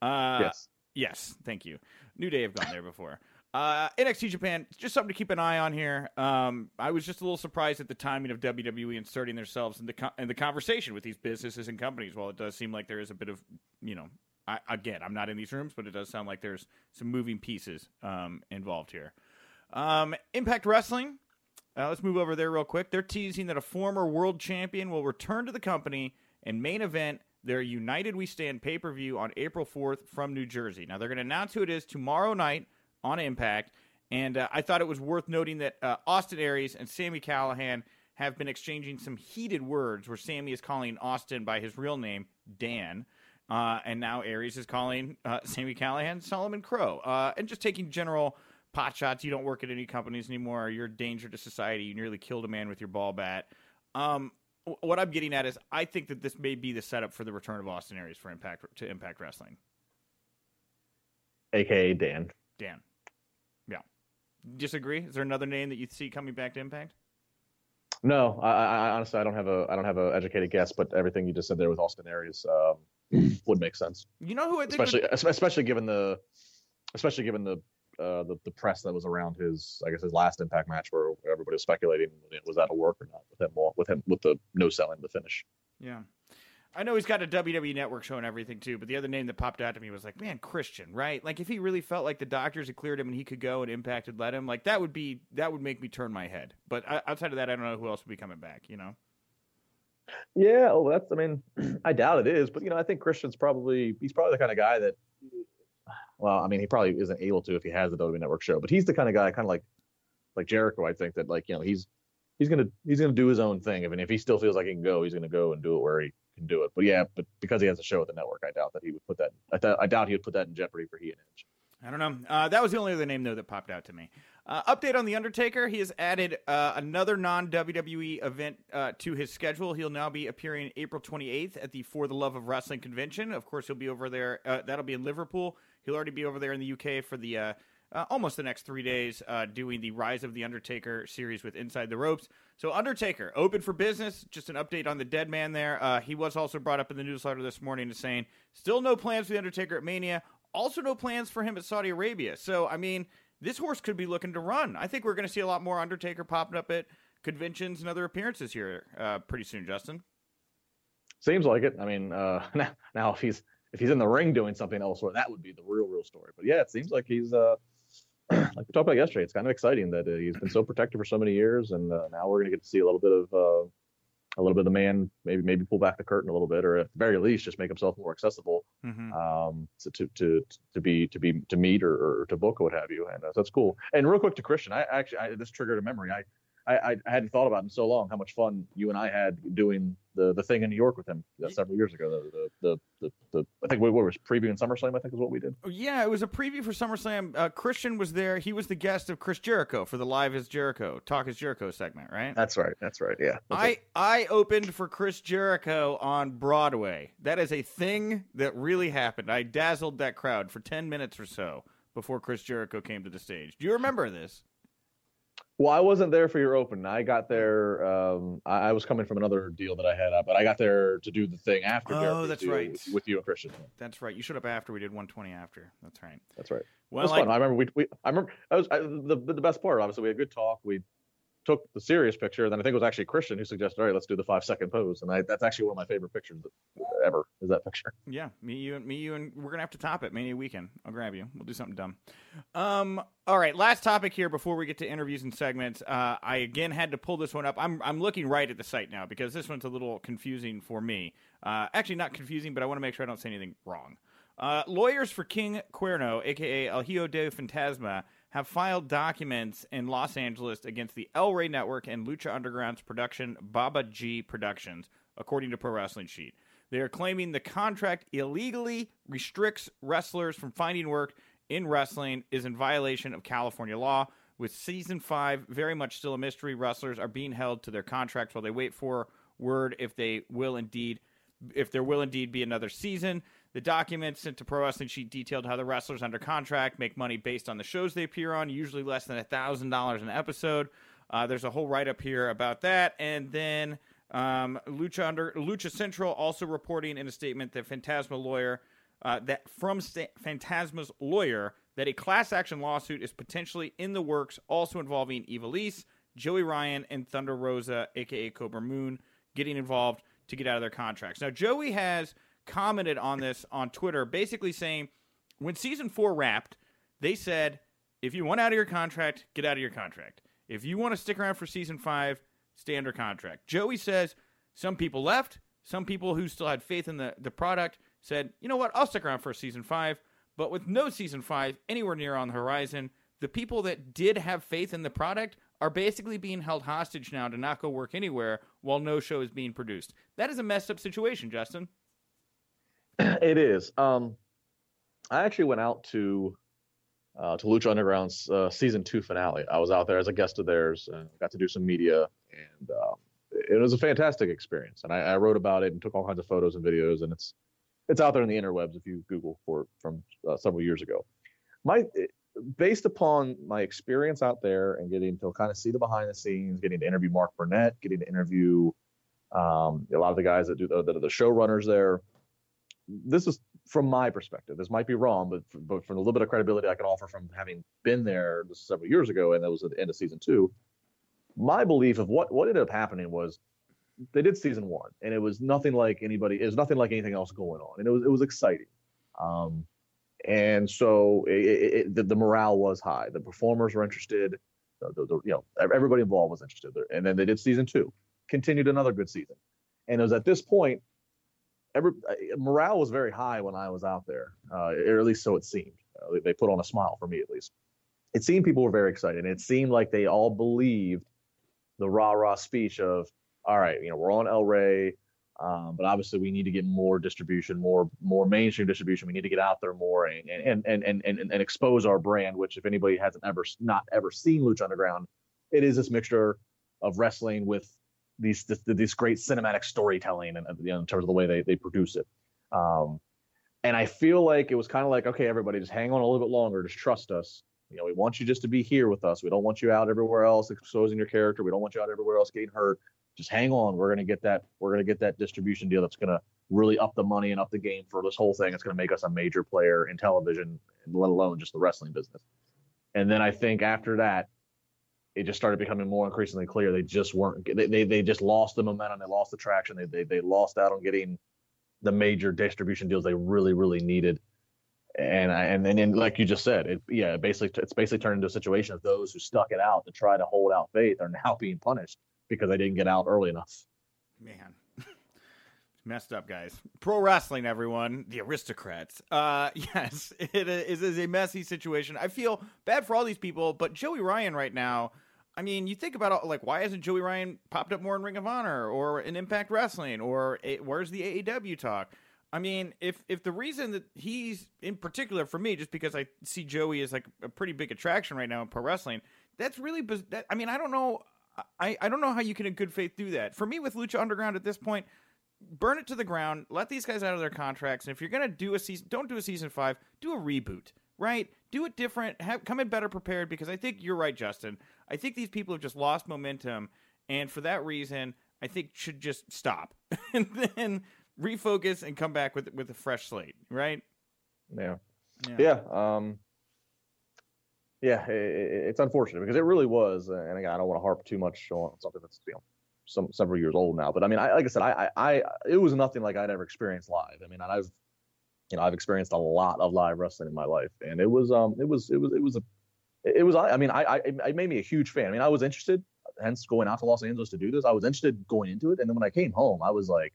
Uh, yes. Yes. Thank you. New Day have gone there before. Uh, NXT Japan, just something to keep an eye on here. Um, I was just a little surprised at the timing of WWE inserting themselves in the co- in the conversation with these businesses and companies. While it does seem like there is a bit of you know I, again, I'm not in these rooms, but it does sound like there's some moving pieces um, involved here. Um, Impact Wrestling. Uh, let's move over there real quick. They're teasing that a former world champion will return to the company and main event their United We Stand pay per view on April 4th from New Jersey. Now, they're going to announce who it is tomorrow night on Impact. And uh, I thought it was worth noting that uh, Austin Aries and Sami Callihan have been exchanging some heated words where Sammy is calling Austin by his real name, Dan. Uh, and now Aries is calling uh, Sami Callihan Solomon Crowe. Uh, and just taking general pot shots. You don't work at any companies anymore. You're a danger to society. You nearly killed a man with your ball bat. Um, what I'm getting at is I think that this may be the setup for the return of Austin Aries for Impact to Impact Wrestling. AKA Dan. Dan. Yeah. Disagree? Is there another name that you see coming back to Impact? No, I, I honestly I don't have a I don't have an educated guess, but everything you just said there with Austin Aries, um, would make sense. You know who I think especially would... especially given the especially given the uh, the the press that was around his I guess his last Impact match where everybody was speculating was that a work or not with him with him with the no selling the finish. Yeah. I know he's got a WWE network show and everything too, but the other name that popped out to me was like, man, Christian, right? Like if he really felt like the doctors had cleared him and he could go and Impact had let him, like that would be that would make me turn my head. But outside of that, I don't know who else would be coming back. You know. Yeah, well, that's. I mean, I doubt it is, but you know, I think Christian's probably he's probably the kind of guy that. Well, I mean, he probably isn't able to if he has the WWE Network show, but he's the kind of guy, kind of like like Jericho. I think that like you know he's he's gonna he's gonna do his own thing. I mean, if he still feels like he can go, he's gonna go and do it where he can do it. But yeah, but because he has a show at the network, I doubt that he would put that. I, th- I doubt he would put that in jeopardy for he and Edge. I don't know. Uh, that was the only other name though that popped out to me. Uh, update on the Undertaker: He has added uh, another non WWE event uh, to his schedule. He'll now be appearing April 28th at the For the Love of Wrestling convention. Of course, he'll be over there. Uh, that'll be in Liverpool. He'll already be over there in the UK for the uh, uh, almost the next three days, uh, doing the Rise of the Undertaker series with Inside the Ropes. So, Undertaker, open for business. Just an update on the dead man there. Uh, he was also brought up in the newsletter this morning as saying, still no plans for the Undertaker at Mania. Also, no plans for him at Saudi Arabia. So, I mean, this horse could be looking to run. I think we're going to see a lot more Undertaker popping up at conventions and other appearances here uh, pretty soon, Justin. Seems like it. I mean, uh, now, now if he's if he's in the ring doing something elsewhere, that would be the real, real story. But yeah, it seems like he's uh, like we talked about yesterday. It's kind of exciting that uh, he's been so protected for so many years, and uh, now we're going to get to see a little bit of uh, a little bit of the man, maybe maybe pull back the curtain a little bit, or at the very least, just make himself more accessible mm-hmm. um, to, to to to be to be to meet or, or to book or what have you. And uh, so that's cool. And real quick to Christian, I actually I, this triggered a memory. I I, I hadn't thought about in so long how much fun you and I had doing the the thing in New York with him uh, several years ago. The the the, the, I think what was previewing SummerSlam. I think is what we did. Oh, yeah, it was a preview for SummerSlam. Uh, Christian was there. He was the guest of Chris Jericho for the Live is Jericho Talk is Jericho segment, right? That's right. That's right. Yeah. That's I it. I opened for Chris Jericho on Broadway. That is a thing that really happened. I dazzled that crowd for ten minutes or so before Chris Jericho came to the stage. Do you remember this? Well, I wasn't there for your open. I got there. Um, I, I, was coming from another deal that I had up, but I got there to do the thing after. Oh, that's right. With, with, you and Christian. That's right. You showed up after we did 120 after. That's right. That's right. Well, it was like, fun. I remember we, we. I remember. I was I, the the best part. Obviously, we had a good talk. We took the serious picture. And then I think it was actually Christian who suggested, all right, let's do the five second pose. And I, that's actually one of my favorite pictures ever is that picture. Yeah. Me, you, and me, you, and we're going to have to top it Maybe a weekend. I'll grab you. We'll do something dumb. Um, all right. Last topic here before we get to interviews and segments. Uh, I again had to pull this one up. I'm, I'm looking right at the site now because this one's a little confusing for me. Uh, actually, not confusing, but I want to make sure I don't say anything wrong. Uh, lawyers for King Cuerno, aka El Hijo de Fantasma, have filed documents in Los Angeles against the El Rey Network and Lucha Underground's production, Baba G Productions, according to Pro Wrestling Sheet. They are claiming the contract illegally restricts wrestlers from finding work in wrestling, is in violation of California law. With season five very much still a mystery, wrestlers are being held to their contracts while they wait for word if they will indeed, if there will indeed be another season. The documents sent to Pro Wrestling Sheet detailed how the wrestlers under contract make money based on the shows they appear on, usually less than $1,000 an episode. Uh, there's a whole write up here about that. And then um, Lucha, under, Lucha Central also reporting in a statement that Fantasma lawyer, uh, that from St- Fantasma's lawyer, that a class action lawsuit is potentially in the works, also involving Ivelisse, Joey Ryan, and Thunder Rosa, aka Kobra Moon, getting involved to get out of their contracts. Now, Joey has commented on this on Twitter, basically saying when season four wrapped, they said if you want out of your contract, get out of your contract. If you want to stick around for season five, stay under contract. Joey says some people left, some people who still had faith in the, the product said, you know what, I'll stick around for season five. But with no season five anywhere near on the horizon, the people that did have faith in the product are basically being held hostage now to not go work anywhere while no show is being produced. That is a messed up situation, Justin. It is. Um, I actually went out to uh, to Lucha Underground's uh, season two finale. I was out there as a guest of theirs and got to do some media, and um, it was a fantastic experience. And I, I, wrote about it and took all kinds of photos and videos, and it's it's out there in the interwebs if you Google for from uh, several years ago. My based upon my experience out there and getting to kind of see the behind the scenes, getting to interview Mark Burnett, getting to interview um, a lot of the guys that do the, that are the showrunners there this is from my perspective. This might be wrong, but but from a little bit of credibility I can offer from having been there several years ago, and that was at the end of season two. My belief of what what ended up happening was they did season one, and it was nothing like anybody. It was nothing like anything else going on, and it was it was exciting. Um, and so it, it, it, the, the, morale was high. The performers were interested. The, the, you know, everybody involved was interested. And then they did season two, continued another good season. And it was at this point every morale was very high when I was out there, uh, or at least so it seemed. Uh, they put on a smile for me, at least. It seemed people were very excited. It seemed like they all believed the rah rah speech of, "All right, you know, we're on El Rey, um, but obviously we need to get more distribution, more more mainstream distribution. We need to get out there more and and and and and, and expose our brand. Which, if anybody hasn't ever not ever seen Lucha Underground, it is this mixture of wrestling with these this, this great cinematic storytelling and you know, in terms of the way they, they produce it. Um, and I feel like it was kind of like, okay, everybody, just hang on a little bit longer, just trust us. You know, we want you just to be here with us. We don't want you out everywhere else exposing your character. We don't want you out everywhere else getting hurt. Just hang on. We're gonna get that. We're gonna get that distribution deal that's gonna really up the money and up the game for this whole thing. It's gonna make us a major player in television, let alone just the wrestling business. And then I think after that, it just started becoming more increasingly clear they just weren't. They they, they just lost the momentum. They lost the traction. They, they they lost out on getting the major distribution deals they really really needed and I, and then like you just said, it yeah, basically it's basically turned into a situation of those who stuck it out to try to hold out faith are now being punished because they didn't get out early enough. Man, messed up, guys. Pro wrestling, everyone, the aristocrats. Uh, yes, it is a messy situation. I feel bad for all these people, but Joey Ryan right now. I mean, you think about like why hasn't Joey Ryan popped up more in Ring of Honor or in Impact Wrestling or where's the AEW talk? I mean, if if the reason that he's in particular for me, just because I see Joey as like a pretty big attraction right now in pro wrestling, that's really. That, I mean, I don't know. I, I don't know how you can in good faith do that. For me, with Lucha Underground at this point, burn it to the ground. Let these guys out of their contracts, and if you're gonna do a season, don't do a season five. Do a reboot, right? Do it different. Have come in better prepared because I think you're right, Justin. I think these people have just lost momentum, and for that reason, I think should just stop. and then refocus and come back with with a fresh slate, right? Yeah, yeah. yeah um, yeah, it, it's unfortunate because it really was, and again, I don't want to harp too much on something that's you know some several years old now. But I mean, I, like I said, I, I, I, it was nothing like I'd ever experienced live. I mean, I've, you know, I've experienced a lot of live wrestling in my life, and it was, um, it was, it was, it was a, it was. I mean, I, I, it made me a huge fan. I mean, I was interested, hence going out to Los Angeles to do this. I was interested going into it, and then when I came home, I was like,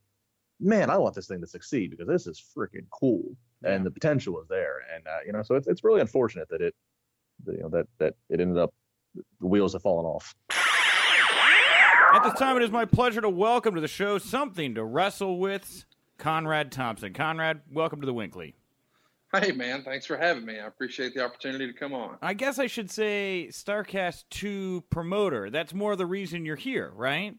man, I want this thing to succeed because this is freaking cool, yeah. and the potential is there. And uh, you know, so it's it's really unfortunate that it, you know, that that it ended up the wheels have fallen off. At this time, it is my pleasure to welcome to the show something to wrestle with, Conrad Thompson. Conrad, welcome to the WINCLY. Hey man, thanks for having me. I appreciate the opportunity to come on. I guess I should say Starcast 2 promoter. That's more the reason you're here, right?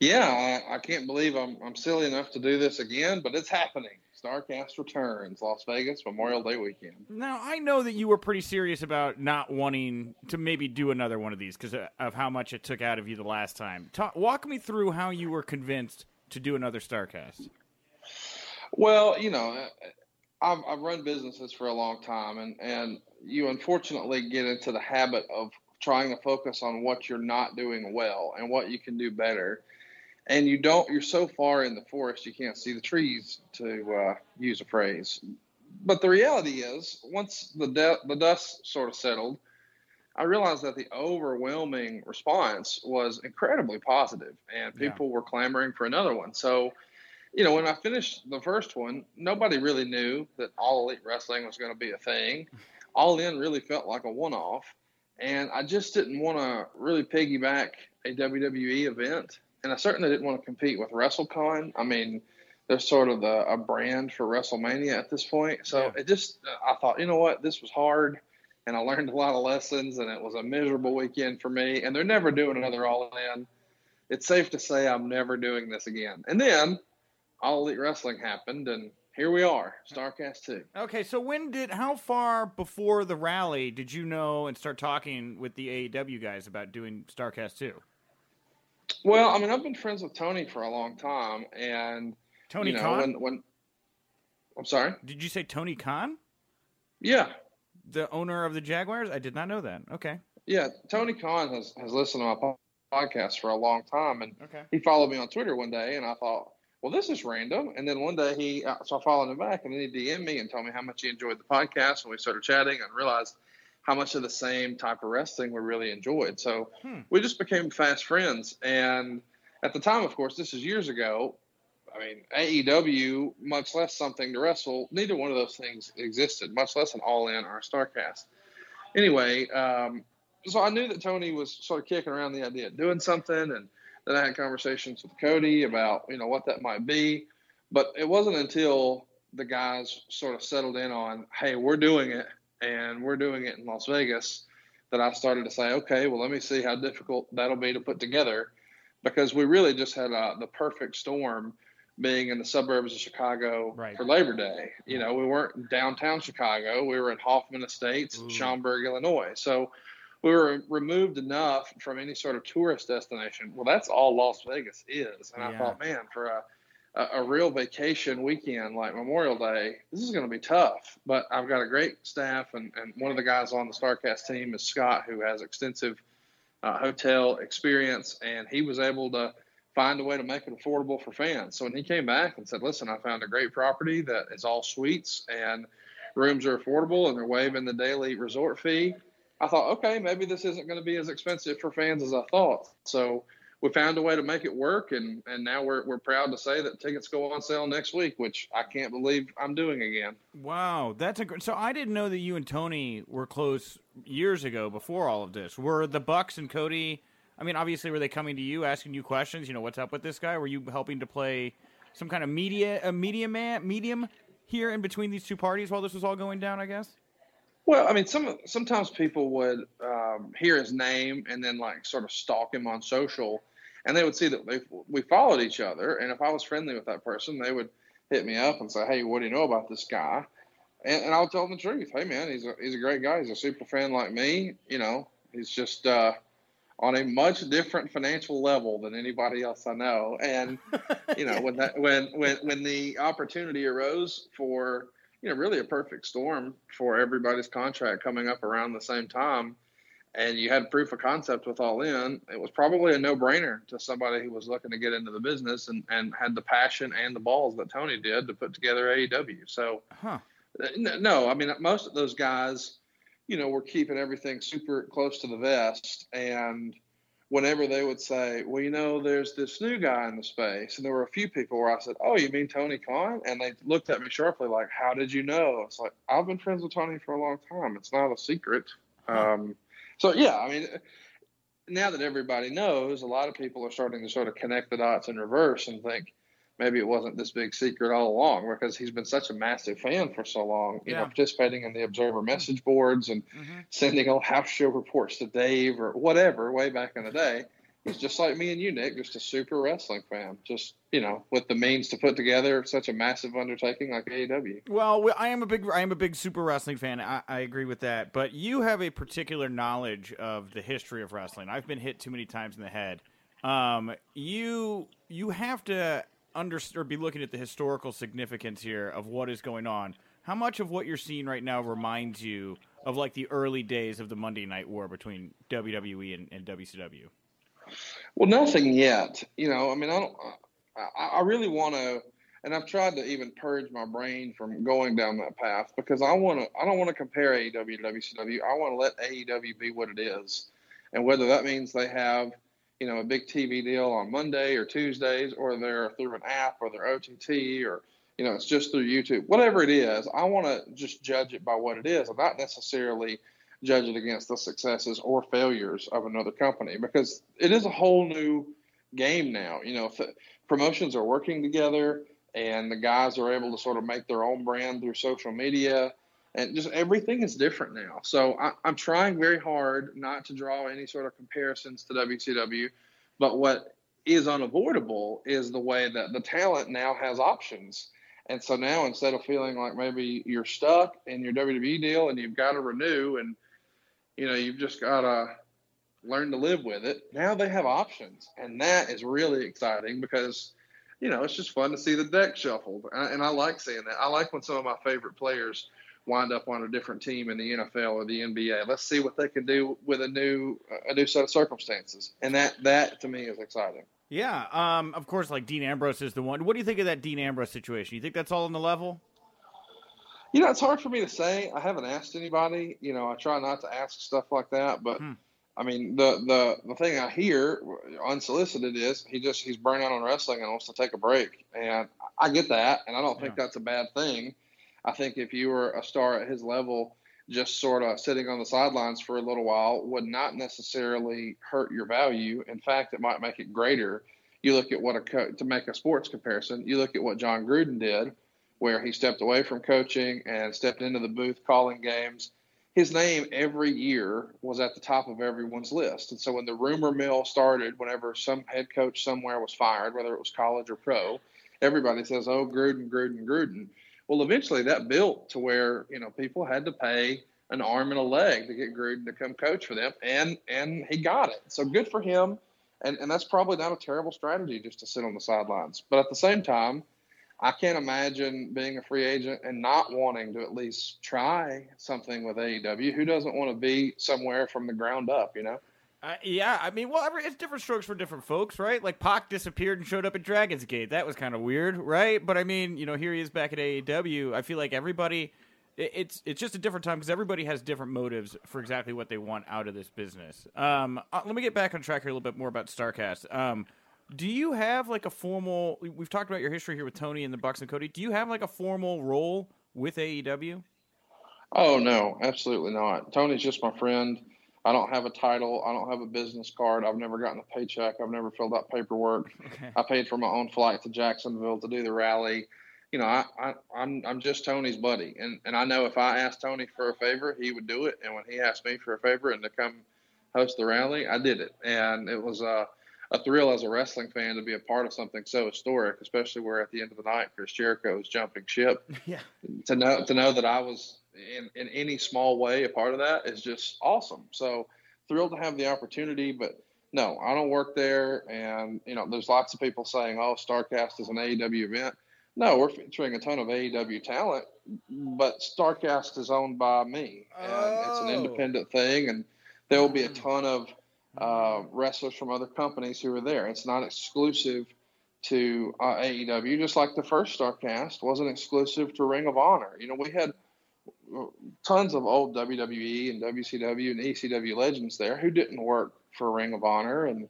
Yeah, I, I, can't believe I'm I'm silly enough to do this again, but it's happening. Starcast returns, Las Vegas Memorial Day weekend. Now I know that you were pretty serious about not wanting to maybe do another one of these because of how much it took out of you the last time. Talk, walk me through how you were convinced to do another Starcast. Well, you know, I've, I've run businesses for a long time, and and you unfortunately get into the habit of trying to focus on what you're not doing well and what you can do better. And you don't you're so far in the forest you can't see the trees to uh, use a phrase. But the reality is once the de- the dust sort of settled i realized that the overwhelming response was incredibly positive and people yeah. were clamoring for another one. So you know when i finished the first one nobody really knew that all elite wrestling was going to be a thing all in really felt like a one-off and i just didn't want to really piggyback a wwe event and I certainly didn't want to compete with WrestleCon. I mean, they're sort of the, a brand for WrestleMania at this point. So yeah. it just, I thought, you know what, this was hard, and I learned a lot of lessons, and it was a miserable weekend for me. And they're never doing another All In. It's safe to say I'm never doing this again. And then All Elite Wrestling happened, and here we are, Starcast 2. Okay, so when did, how far before the rally did you know and start talking with the AEW guys about doing Starcast 2? Well, I mean, I've been friends with Tony for a long time, and Tony you know, Khan. When, when I'm sorry, did you say Tony Khan? Yeah, the owner of the Jaguars. I did not know that. Okay. Yeah, Tony Khan has has listened to my podcast for a long time, and okay. he followed me on Twitter one day, and I thought, well, this is random. And then one day he, uh, so I followed him back, and then he DM'd me and told me how much he enjoyed the podcast, and we started chatting, and realized how much of the same type of wrestling we really enjoyed. So hmm. we just became fast friends. And at the time, of course, this is years ago. I mean, AEW, much less something to wrestle, neither one of those things existed, much less an all in or a Starcast. Anyway, um, so I knew that Tony was sort of kicking around the idea of doing something. And then I had conversations with Cody about, you know, what that might be. But it wasn't until the guys sort of settled in on, hey, we're doing it and we're doing it in Las Vegas, that I started to say, okay, well, let me see how difficult that'll be to put together, because we really just had uh, the perfect storm being in the suburbs of Chicago right. for Labor Day. You know, we weren't downtown Chicago. We were in Hoffman Estates, Ooh. Schaumburg, Illinois. So we were removed enough from any sort of tourist destination. Well, that's all Las Vegas is. And yeah. I thought, man, for a, a, a real vacation weekend like Memorial Day, this is going to be tough. But I've got a great staff, and, and one of the guys on the StarCast team is Scott, who has extensive uh, hotel experience, and he was able to find a way to make it affordable for fans. So when he came back and said, "Listen, I found a great property that is all suites and rooms are affordable, and they're waiving the daily resort fee," I thought, okay, maybe this isn't going to be as expensive for fans as I thought. So we found a way to make it work, and and now we're we're proud to say that tickets go on sale next week, which I can't believe I'm doing again. Wow, that's a great. So I didn't know that you and Tony were close years ago before all of this. Were the Bucks and Cody? I mean, obviously, were they coming to you asking you questions? You know, what's up with this guy? Were you helping to play some kind of media a media man medium here in between these two parties while this was all going down? I guess. Well, I mean, some sometimes people would um, hear his name and then like sort of stalk him on social, and they would see that they, we followed each other. And if I was friendly with that person, they would hit me up and say, "Hey, what do you know about this guy?" And, and I'll tell them the truth. Hey, man, he's a he's a great guy. He's a super fan like me. You know, he's just uh, on a much different financial level than anybody else I know. And you know, when that when when when the opportunity arose for you know really a perfect storm for everybody's contract coming up around the same time. And you had proof of concept with all in. It was probably a no-brainer to somebody who was looking to get into the business and, and had the passion and the balls that tony did to put together aew so huh. Uh, no i mean most of those guys you know were keeping everything super close to the vest. And whenever they would say, well, you know, there's this new guy in the space, and there were a few people where I said, oh, you mean Tony Khan? And they looked at me sharply, like, how did you know? It's like I've been friends with Tony for a long time. It's not a secret. Um, so yeah, I mean, now that everybody knows, a lot of people are starting to sort of connect the dots in reverse and think, maybe it wasn't this big secret all along because he's been such a massive fan for so long. You yeah. know, participating in the Observer message boards and mm-hmm. sending old house show reports to Dave or whatever way back in the day. He's just like me and you, Nick, just a super wrestling fan. Just you know, with the means to put together such a massive undertaking like AEW. Well, I am a big, I am a big super wrestling fan. I, I agree with that. But you have a particular knowledge of the history of wrestling. I've been hit too many times in the head. Um, you you have to under or be looking at the historical significance here of what is going on. How much of what you're seeing right now reminds you of like the early days of the Monday Night War between WWE and, and WCW? Well, nothing yet. You know, I mean, I don't. I, I really want to, and I've tried to even purge my brain from going down that path because I want to. I don't want to compare AEW to WCW. I want to let AEW be what it is, and whether that means they have you know, a big TV deal on Monday or Tuesdays, or they're through an app or they're OTT or, you know, it's just through YouTube. Whatever it is, I want to just judge it by what it is and not necessarily judge it against the successes or failures of another company because it is a whole new game now. You know, promotions are working together and the guys are able to sort of make their own brand through social media and just everything is different now. So I, am trying very hard not to draw any sort of comparisons to WCW, but what is unavoidable is the way that the talent now has options. And so now instead of feeling like maybe you're stuck in your WWE deal and you've got to renew and you know you've just got to learn to live with it, now they have options, and that is really exciting because you know it's just fun to see the deck shuffled, and I like seeing that. I like when some of my favorite players wind up on a different team in the NFL or the NBA. Let's see what they can do with a new a new set of circumstances, and that that to me is exciting. Yeah, um, of course, like Dean Ambrose is the one. What do you think of that Dean Ambrose situation? You think that's all on the level? You know, it's hard for me to say. I haven't asked anybody. You know, I try not to ask stuff like that, but. Hmm. I mean, the, the the thing I hear unsolicited is he just he's burnt out on wrestling and wants to take a break, and I get that, and I don't yeah. think that's a bad thing. I think if you were a star at his level, just sort of sitting on the sidelines for a little while would not necessarily hurt your value. In fact, it might make it greater. You look at what a co- to make a sports comparison. You look at what Jon Gruden did, where he stepped away from coaching and stepped into the booth calling games. His name every year was at the top of everyone's list. And so when the rumor mill started, whenever some head coach somewhere was fired, whether it was college or pro, everybody says, "Oh, Gruden, Gruden, Gruden." Well, eventually that built to where you know people had to pay an arm and a leg to get Gruden to come coach for them, and and he got it. So good for him, and and that's probably not a terrible strategy just to sit on the sidelines. But at the same time, I can't imagine being a free agent and not wanting to at least try something with AEW. Who doesn't want to be somewhere from the ground up? You know. Uh, yeah, I mean, well, it's different strokes for different folks, right? Like Pac disappeared and showed up at Dragon's Gate. That was kind of weird, right? But I mean, you know, here he is back at AEW. I feel like everybody it's it's just a different time because everybody has different motives for exactly what they want out of this business. Um, uh, let me get back on track here a little bit more about Starcast. Um, do you have like a formal? We've talked about your history here with Tony and the Bucks and Cody. Do you have like a formal role with AEW? Oh no, absolutely not. Tony's just my friend. I don't have a title. I don't have a business card. I've never gotten a paycheck. I've never filled out paperwork. Okay. I paid for my own flight to Jacksonville to do the rally you know, I, I I'm I'm just Tony's buddy, and and I know if I asked Tony for a favor, he would do it. And when he asked me for a favor and to come host the rally, I did it, and it was a a thrill as a wrestling fan to be a part of something so historic, especially where at the end of the night Chris Jericho was jumping ship. Yeah. To know to know that I was in in any small way a part of that is just awesome. So thrilled to have the opportunity, but no, I don't work there. And you know, there's lots of people saying, "Oh, Starcast is an AEW event." No, we're featuring a ton of AEW talent, but Starcast is owned by me, and oh. it's an oh. independent thing, and there will be a hmm. ton of uh, wrestlers from other companies who are there. It's not exclusive to uh, AEW, just like the first Starcast wasn't exclusive to Ring of Honor. You know, we had tons of old WWE and WCW and ECW legends there who didn't work for Ring of Honor and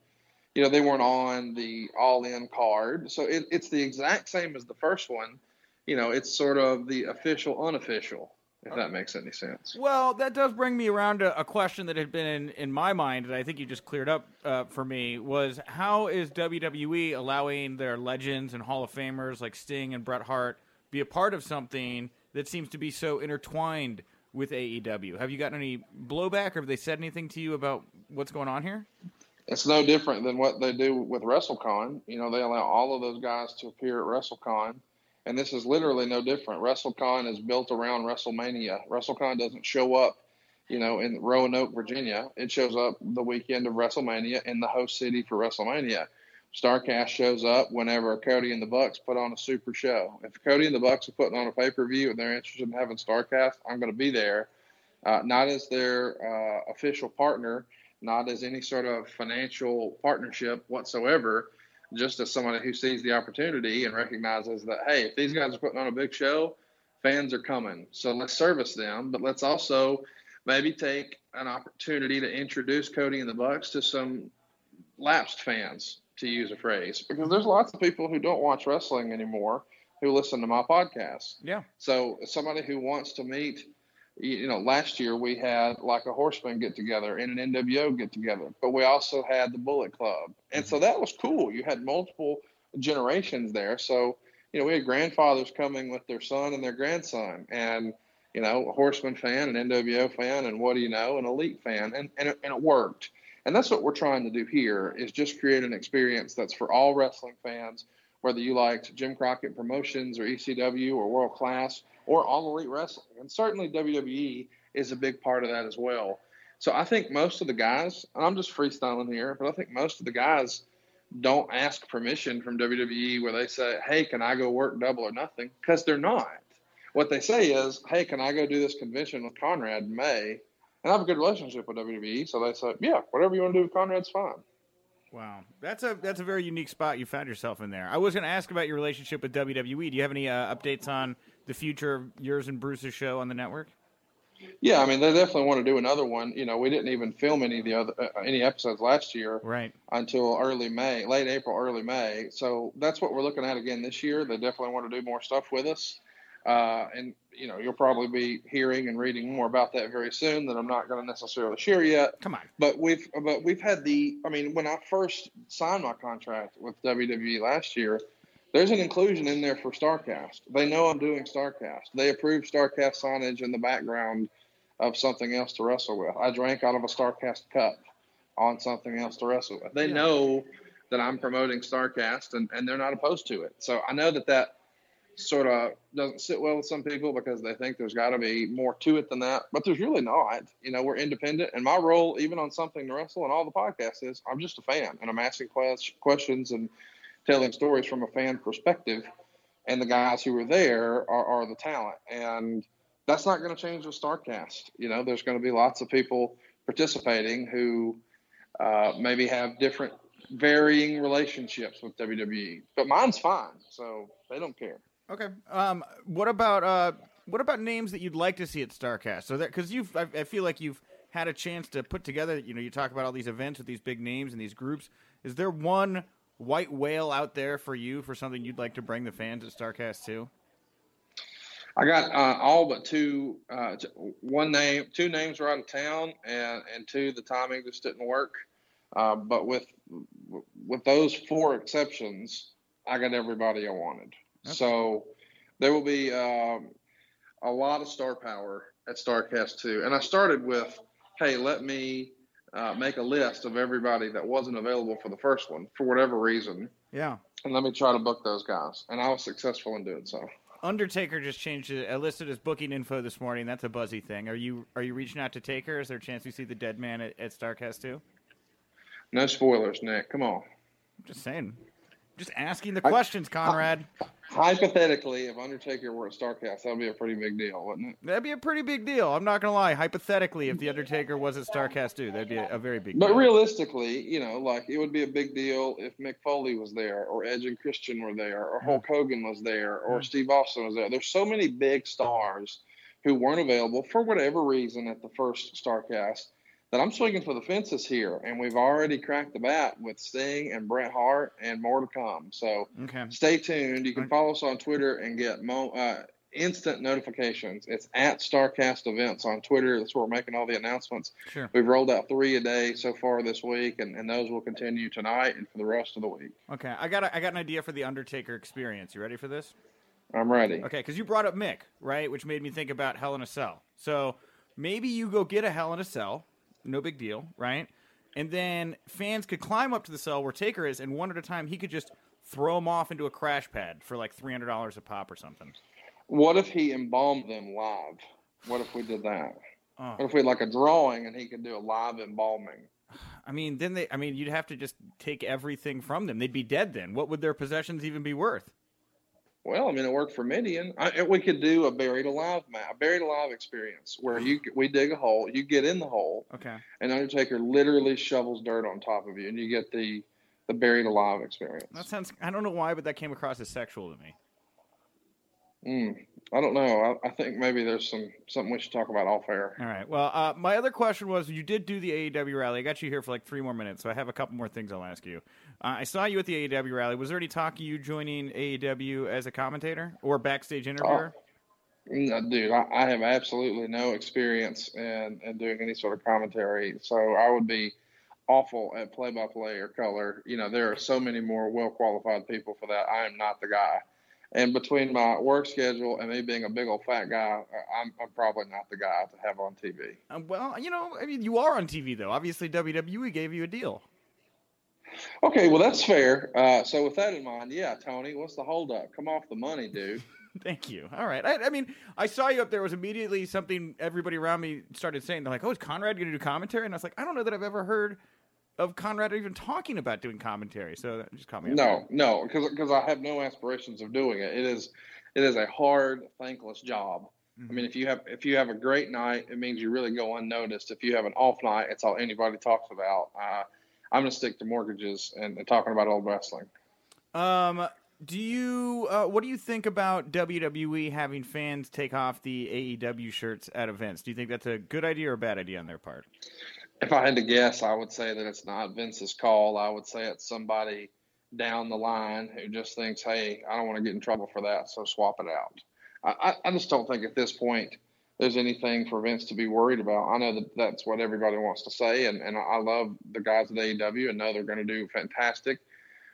you know, they weren't on the all in card. So it, it's the exact same as the first one. You know, it's sort of the official, unofficial, if that makes any sense. Well, that does bring me around to a question that had been in, in my mind, and I think you just cleared up uh, for me was how is WWE allowing their legends and Hall of Famers like Sting and Bret Hart be a part of something that seems to be so intertwined with AEW? Have you gotten any blowback or have they said anything to you about what's going on here? it's no different than what they do with WrestleCon. You know, they allow all of those guys to appear at WrestleCon, and this is literally no different. WrestleCon is built around WrestleMania. WrestleCon doesn't show up, you know, in Roanoke, Virginia. It shows up the weekend of WrestleMania in the host city for WrestleMania. Starcast shows up whenever Cody and the Bucks put on a super show. If Cody and the Bucks are putting on a pay per view and they're interested in having Starcast, I'm going to be there. Uh, not as their uh, official partner, not as any sort of financial partnership whatsoever, just as somebody who sees the opportunity and recognizes that, hey, if these guys are putting on a big show, fans are coming. So let's service them, but let's also maybe take an opportunity to introduce Cody and the Bucks to some lapsed fans, to use a phrase, because there's lots of people who don't watch wrestling anymore who listen to my podcast. Yeah. So somebody who wants to meet you know, last year we had like a horseman get together and an NWO get together, but we also had the Bullet Club. And so mm-hmm. that was cool. You had multiple generations there. So, you know, we had grandfathers coming with their son and their grandson, and, you know, a horseman fan, an NWO fan, and what do you know, an elite fan. And, and, it, and it worked. And that's what we're trying to do here is just create an experience that's for all wrestling fans, whether you liked Jim Crockett Promotions or ECW or World Class or All Elite Wrestling. And certainly WWE is a big part of that as well. So I think most of the guys, I'm just freestyling here, but I think most of the guys don't ask permission from WWE where they say, hey, can I go work double or nothing? Because they're not. What they say is, hey, can I go do this convention with Conrad in May? And I have a good relationship with WWE. So they say, yeah, whatever you want to do with Conrad's fine. Wow, that's a that's a very unique spot you found yourself in there. I was going to ask about your relationship with WWE. Do you have any uh, updates on the future of yours and Bruce's show on the network? Yeah, I mean they definitely want to do another one. You know, we didn't even film any of the other uh, any episodes last year, right? Until early May, late April, early May. So that's what we're looking at again this year. They definitely want to do more stuff with us, uh, and you know you'll probably be hearing and reading more about that very soon. That I'm not going to necessarily share yet. Come on, but we've but we've had the. I mean, when I first signed my contract with WWE last year there's an inclusion in there for StarCast. They know I'm doing StarCast. They approve StarCast signage in the background of something else to wrestle with. I drank out of a StarCast cup on something else to wrestle with. They yeah. know that I'm promoting Starcast, and, and they're not opposed to it. So I know that that sort of doesn't sit well with some people because they think there's got to be more to it than that. But there's really not. You know, we're independent, and my role, even on something to wrestle and all the podcasts, is I'm just a fan, and I'm asking questions and telling stories from a fan perspective. And the guys who are there are, are the talent, and that's not going to change with Starcast. You know, there's going to be lots of people participating who uh, maybe have different varying relationships with WWE, but mine's fine, so they don't care. Okay. Um, what about uh, what about names that you'd like to see at Starcast? So that because you've, I, I, feel like you've had a chance to put together. You know, you talk about all these events with these big names and these groups. Is there one white whale out there for you for something you'd like to bring the fans at Starcast to? I got uh, all but two, uh, one name, two names were out of town, and and two the timing just didn't work. Uh, but with with those four exceptions, I got everybody I wanted. Okay. So there will be um, a lot of star power at Starcast 2. And I started with, hey, let me uh, make a list of everybody that wasn't available for the first one for whatever reason. Yeah. And let me try to book those guys. And I was successful in doing so. Undertaker just changed it. I listed his booking info this morning. That's a buzzy thing. Are you are you reaching out to Taker? Is there a chance we see the dead man at, at Starcast 2? No spoilers, Nick. Come on. I'm just saying. Just asking the questions, Conrad. Hypothetically, if Undertaker were at Starcast, that'd be a pretty big deal, wouldn't it? That'd be a pretty big deal. I'm not gonna lie. Hypothetically, if the Undertaker was at Starcast too, that'd be a, a very big. But deal. realistically, you know, like it would be a big deal if Mick Foley was there, or Edge and Christian were there, or Hulk Hogan was there, or mm-hmm. Steve Austin was there. There's so many big stars who weren't available for whatever reason at the first Starcast that I'm swinging for the fences here, and we've already cracked the bat with Sting and Bret Hart, and more to come. So okay. stay tuned. You can follow us on Twitter and get mo- uh, instant notifications. It's at Starcast Events on Twitter. That's where we're making all the announcements. Sure. We've rolled out three a day so far this week, and, and those will continue tonight and for the rest of the week. Okay, I got a, I got an idea for the Undertaker experience. You ready for this? I'm ready. Okay, because you brought up Mick, right? Which made me think about Hell in a Cell. So maybe you go get a Hell in a Cell no big deal, right? And then fans could climb up to the cell where Taker is, and one at a time he could just throw them off into a crash pad for like three hundred dollars a pop or something. What if he embalmed them live? What if we did that? Oh. What if we had like a drawing and he could do a live embalming? I mean, then they. I mean, you'd have to just take everything from them. They'd be dead then. What would their possessions even be worth? Well, I mean, it worked for Mideon. I, we could do a buried alive map, a buried alive experience where you we dig a hole, you get in the hole, okay, and Undertaker literally shovels dirt on top of you, and you get the the buried alive experience. That sounds. I don't know why, but that came across as sexual to me. Mm, I don't know. I, I, think maybe there's some something we should talk about off air. All right. Well, uh, my other question was, you did do the AEW rally. I got you here for like three more minutes, so I have a couple more things I'll ask you. Uh, I saw you at the AEW rally. Was there any talk of you joining AEW as a commentator or backstage interviewer? Uh, dude, I, I, have absolutely no experience in, in doing any sort of commentary, so I would be awful at play-by-play or color. You know, there are so many more well-qualified people for that. I am not the guy. And between my work schedule and me being a big old fat guy, I'm, I'm probably not the guy to have on TV. Uh, well, you know, I mean, you are on TV though. Obviously, WWE gave you a deal. Okay, well that's fair. Uh, so with that in mind, yeah, Tony, what's the holdup? Come off the money, dude. Thank you. All right. I, I, mean, I saw you up there. Was immediately something everybody around me started saying. They're like, "Oh, is Conrad going to do commentary?" And I was like, "I don't know that I've ever heard of Conrad even talking about doing commentary. So that just caught me. No, no, because because I have no aspirations of doing it. It is it is a hard, thankless job. Mm-hmm. I mean, if you have if you have a great night, it means you really go unnoticed. If you have an off night, it's all anybody talks about. Uh, I'm going to stick to mortgages and, and, talking about old wrestling. Um, do you uh, what do you think about WWE having fans take off the AEW shirts at events? Do you think that's a good idea or a bad idea on their part? If I had to guess, I would say that it's not Vince's call. I would say it's somebody down the line who just thinks, "Hey, I don't want to get in trouble for that, so swap it out." I, I just don't think at this point there's anything for Vince to be worried about. I know that that's what everybody wants to say, and, and I love the guys at AEW and know they're going to do fantastic.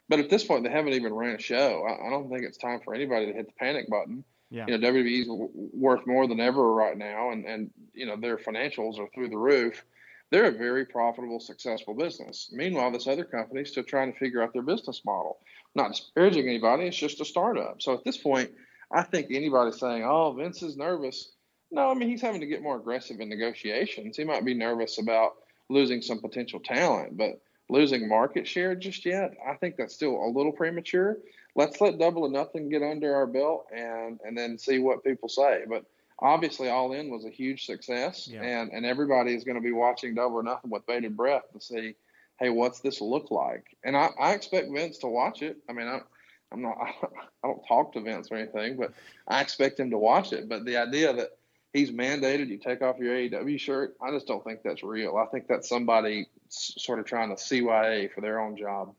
But at this point, they haven't even ran a show. I, I don't think it's time for anybody to hit the panic button. Yeah. You know, WWE's worth more than ever right now, and, and you know their financials are through the roof. they're a very profitable, successful business. Meanwhile, this other company is still trying to figure out their business model. Not disparaging anybody, it's just a startup. So at this point, I think anybody saying, "Oh, Vince is nervous," no, I mean he's having to get more aggressive in negotiations. He might be nervous about losing some potential talent, but losing market share just yet, I think that's still a little premature. Let's let Double or Nothing get under our belt and and then see what people say. But obviously, All In was a huge success, yeah. and and everybody is going to be watching Double or Nothing with bated breath to see, hey, what's this look like? And I, I expect Vince to watch it. I mean, I, I'm not, I don't talk to Vince or anything, but I expect him to watch it. But the idea that he's mandated you take off your AEW shirt, I just don't think that's real. I think that's somebody sort of trying to CYA for their own job.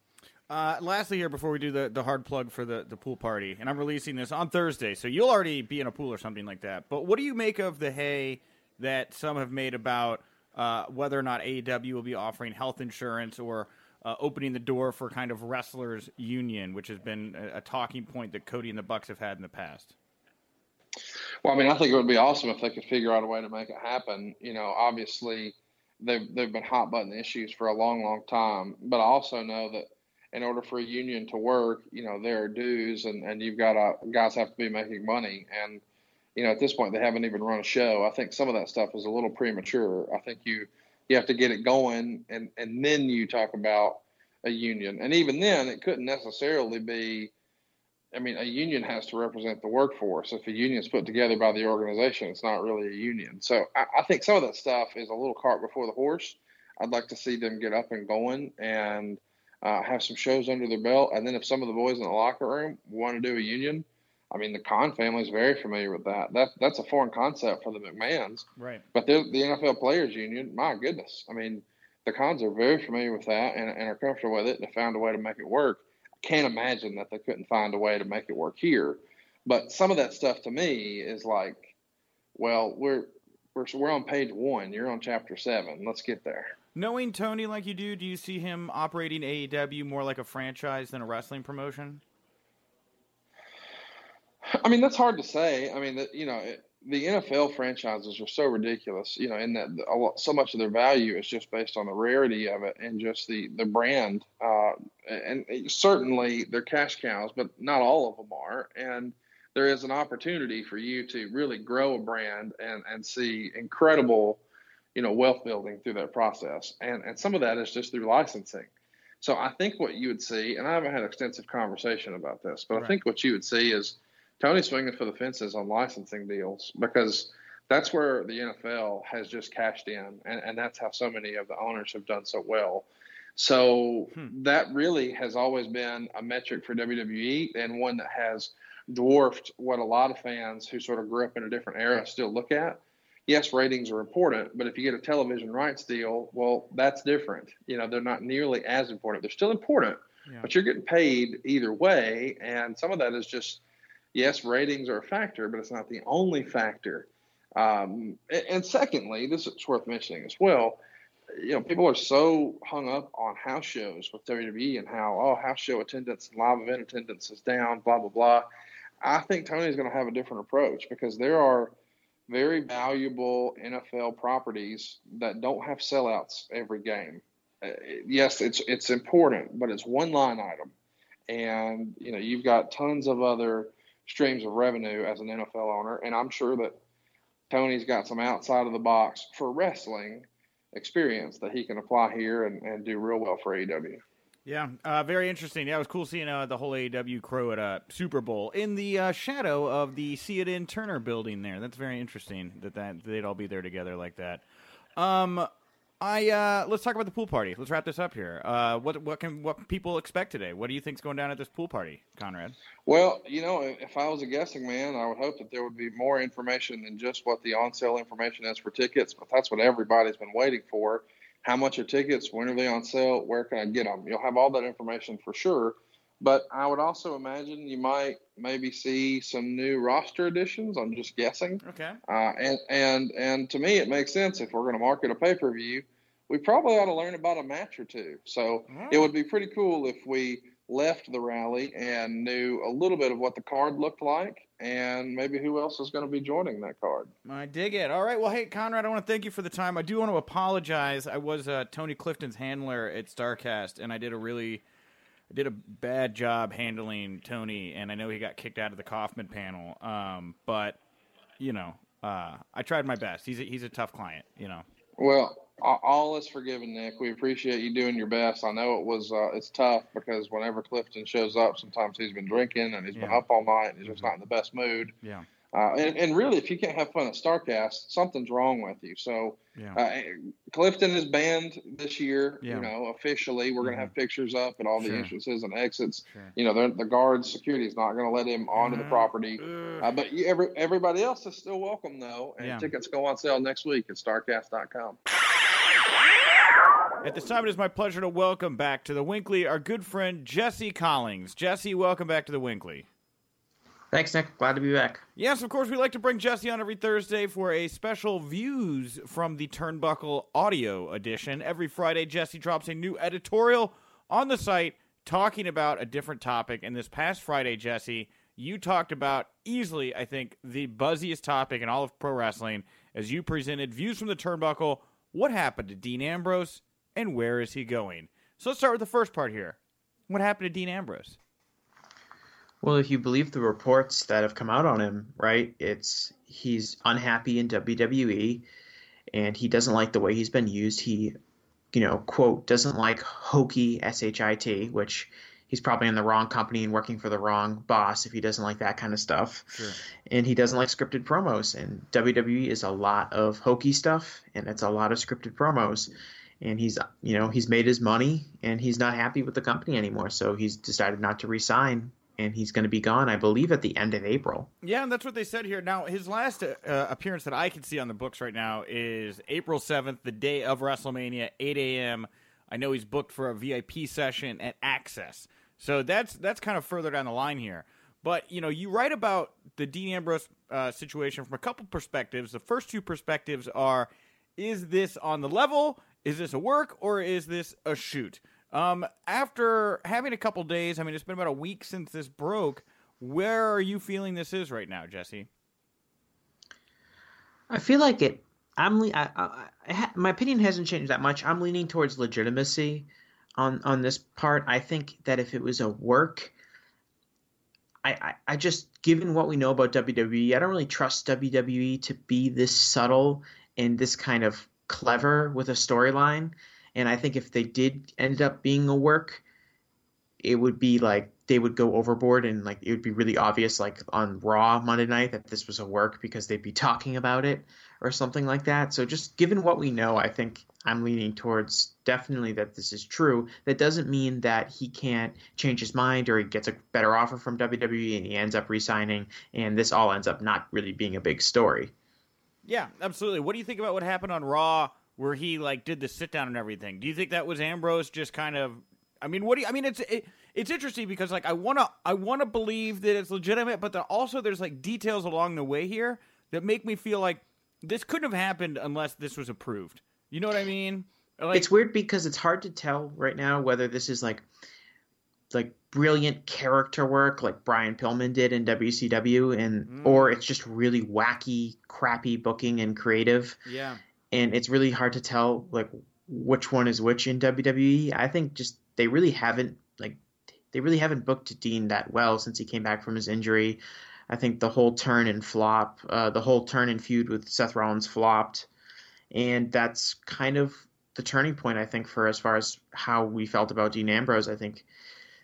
Uh, lastly, here before we do the, the hard plug for the, the pool party, and I'm releasing this on Thursday, so you'll already be in a pool or something like that. But what do you make of the hay that some have made about uh, whether or not AEW will be offering health insurance or uh, opening the door for kind of wrestlers union, which has been a, a, talking point that Cody and the Bucks have had in the past. Well, I mean, I think it would be awesome if they could figure out a way to make it happen. You know, obviously they've they've been hot button issues for a long, long time, but I also know that in order for a union to work, you know, there are dues, and and you've got to guys have to be making money, and you know, at this point they haven't even run a show. I think some of that stuff is a little premature. I think you you have to get it going, and and then you talk about a union, and even then it couldn't necessarily be. I mean, a union has to represent the workforce. If a union is put together by the organization, it's not really a union. So I, I think some of that stuff is a little cart before the horse. I'd like to see them get up and going and uh, have some shows under their belt, and then if some of the boys in the locker room want to do a union, I mean, the Khan family is very familiar with that. That that's a foreign concept for the McMahons, right? But the NFL Players Union, my goodness, I mean, the Khans are very familiar with that and, and are comfortable with it, and have found a way to make it work. Can't imagine that they couldn't find a way to make it work here. But some of that stuff to me is like, well, we're we're we're on page one. You're on chapter seven. Let's get there. Knowing Tony like you do, do you see him operating AEW more like a franchise than a wrestling promotion? I mean, that's hard to say. I mean, that you know, it, the NFL franchises are so ridiculous, you know, in that lot, so much of their value is just based on the rarity of it and just the the brand. Uh, and certainly they're cash cows, but not all of them are. And there is an opportunity for you to really grow a brand and and see incredible you know, wealth building through that process. And, and some of that is just through licensing. So I think what you would see, and I haven't had extensive conversation about this, but right. I think what you would see is Tony swinging for the fences on licensing deals because that's where the NFL has just cashed in, and, and that's how so many of the owners have done so well. So hmm. that really has always been a metric for WWE and one that has dwarfed what a lot of fans who sort of grew up in a different era still look at yes, ratings are important, but if you get a television rights deal, well, that's different. You know, they're not nearly as important. They're still important, yeah. but you're getting paid either way. And some of that is just, yes, ratings are a factor, but it's not the only factor. Um, and, secondly, this is worth mentioning as well. You know, people are so hung up on house shows with WWE and how, oh, house show attendance and live event attendance is down, blah, blah, blah. I think Tony's going to have a different approach because there are – very valuable NFL properties that don't have sellouts every game. Uh, yes, it's it's important, but it's one line item, and you know you've got tons of other streams of revenue as an NFL owner, and I'm sure that Tony's got some outside of the box for wrestling experience that he can apply here and, and do real well for AEW. Yeah, uh, very interesting. Yeah, it was cool seeing uh, the whole AEW crew at a Super Bowl in the uh, shadow of the In Turner building there. That's very interesting that, that they'd all be there together like that. Um, I uh, let's talk about the pool party. Let's wrap this up here. Uh, what what can what people expect today? What do you think's going down at this pool party, Conrad? Well, you know, if I was a guessing man, I would hope that there would be more information than just what the on sale information is for tickets. But that's what everybody's been waiting for how much are tickets, when are they on sale, where can I get them? You'll have all that information for sure. But I would also imagine you might maybe see some new roster additions. I'm just guessing. Okay. Uh, and and and to me, it makes sense if we're going to market a pay per view. We probably ought to learn about a match or two. So oh. it would be pretty cool if we left the rally and knew a little bit of what the card looked like and maybe who else is going to be joining that card. I dig it. All right. Well, hey, Conrad, I want to thank you for the time. I do want to apologize. I was uh, Tony Clifton's handler at StarCast, and I did a really did a bad job handling Tony, and I know he got kicked out of the Kaufman panel. Um, but you know, uh, I tried my best. He's a, he's a tough client. You know. Well, all is forgiven, Nick. We appreciate you doing your best. I know it was uh, it's tough because whenever Clifton shows up, sometimes he's been drinking and he's yeah. been up all night and he's just not in the best mood. Yeah. Uh, and, and, really, if you can't have fun at Starcast, something's wrong with you. So, yeah. uh, Clifton is banned this year. Yeah. You know, officially, we're going to have pictures up at all the sure. entrances and exits. Sure. You know, the guards, security is not going to let him onto the mm-hmm. property. Uh, but you, every, everybody else is still welcome, though. And yeah. tickets go on sale next week at Starcast.com. At this time, it is my pleasure to welcome back to the WINCLY our good friend Jesse Collings. Jesse, welcome back to the WINCLY. Thanks, Nick. Glad to be back. Yes, of course, we like to bring Jesse on every Thursday for a special Views from the Turnbuckle audio edition. Every Friday, Jesse drops a new editorial on the site talking about a different topic. And this past Friday, Jesse, you talked about easily, I think, the buzziest topic in all of pro wrestling as you presented Views from the Turnbuckle. What happened to Dean Ambrose and where is he going? So let's start with the first part here. What happened to Dean Ambrose? Well, if you believe the reports that have come out on him, right, it's he's unhappy in WWE and he doesn't like the way he's been used. He, you know, quote, doesn't like hokey S H I T, which he's probably in the wrong company and working for the wrong boss if he doesn't like that kind of stuff. Sure. And he doesn't like scripted promos. And WWE is a lot of hokey stuff and it's a lot of scripted promos and he's you know he's made his money and he's not happy with the company anymore so he's decided not to resign and he's going to be gone i believe at the end of april. Yeah and that's what they said here. Now his last uh, appearance that i can see on the books right now is april 7th the day of wrestlemania 8 a.m i know he's booked for a vip session at access. So that's that's kind of further down the line here. But you know you write about the dean ambrose uh, situation from a couple perspectives. The first two perspectives are is this on the level? Is this a work or is this a shoot? Um, after having a couple days, I mean, it's been about a week since this broke. Where are you feeling this is right now, Jesse? I feel like it. I'm. I, I, I, my opinion hasn't changed that much. I'm leaning towards legitimacy on on this part. I think that if it was a work, I, I, I just given what we know about WWE, I don't really trust WWE to be this subtle and this kind of clever with a storyline. And I think if they did end up being a work, it would be like they would go overboard and like it would be really obvious like on Raw Monday night that this was a work because they'd be talking about it or something like that. So just given what we know, I think I'm leaning towards definitely that this is true. That doesn't mean that he can't change his mind or he gets a better offer from WWE and he ends up resigning and this all ends up not really being a big story. Yeah, absolutely. What do you think about what happened on Raw where he like did the sit down and everything? Do you think that was Ambrose just kind of I mean, what do you I mean it's it, it's interesting because like I want to I want to believe that it's legitimate, but also there's like details along the way here that make me feel like this couldn't have happened unless this was approved. You know what I mean? Like, it's weird because it's hard to tell right now whether this is like like brilliant character work like Brian Pillman did in WCW and mm. or it's just really wacky, crappy booking and creative. Yeah. And it's really hard to tell like which one is which in WWE. I think just they really haven't like they really haven't booked Dean that well since he came back from his injury. I think the whole turn and flop, uh, the whole turn and feud with Seth Rollins flopped, and that's kind of the turning point I think for as far as how we felt about Dean Ambrose. I think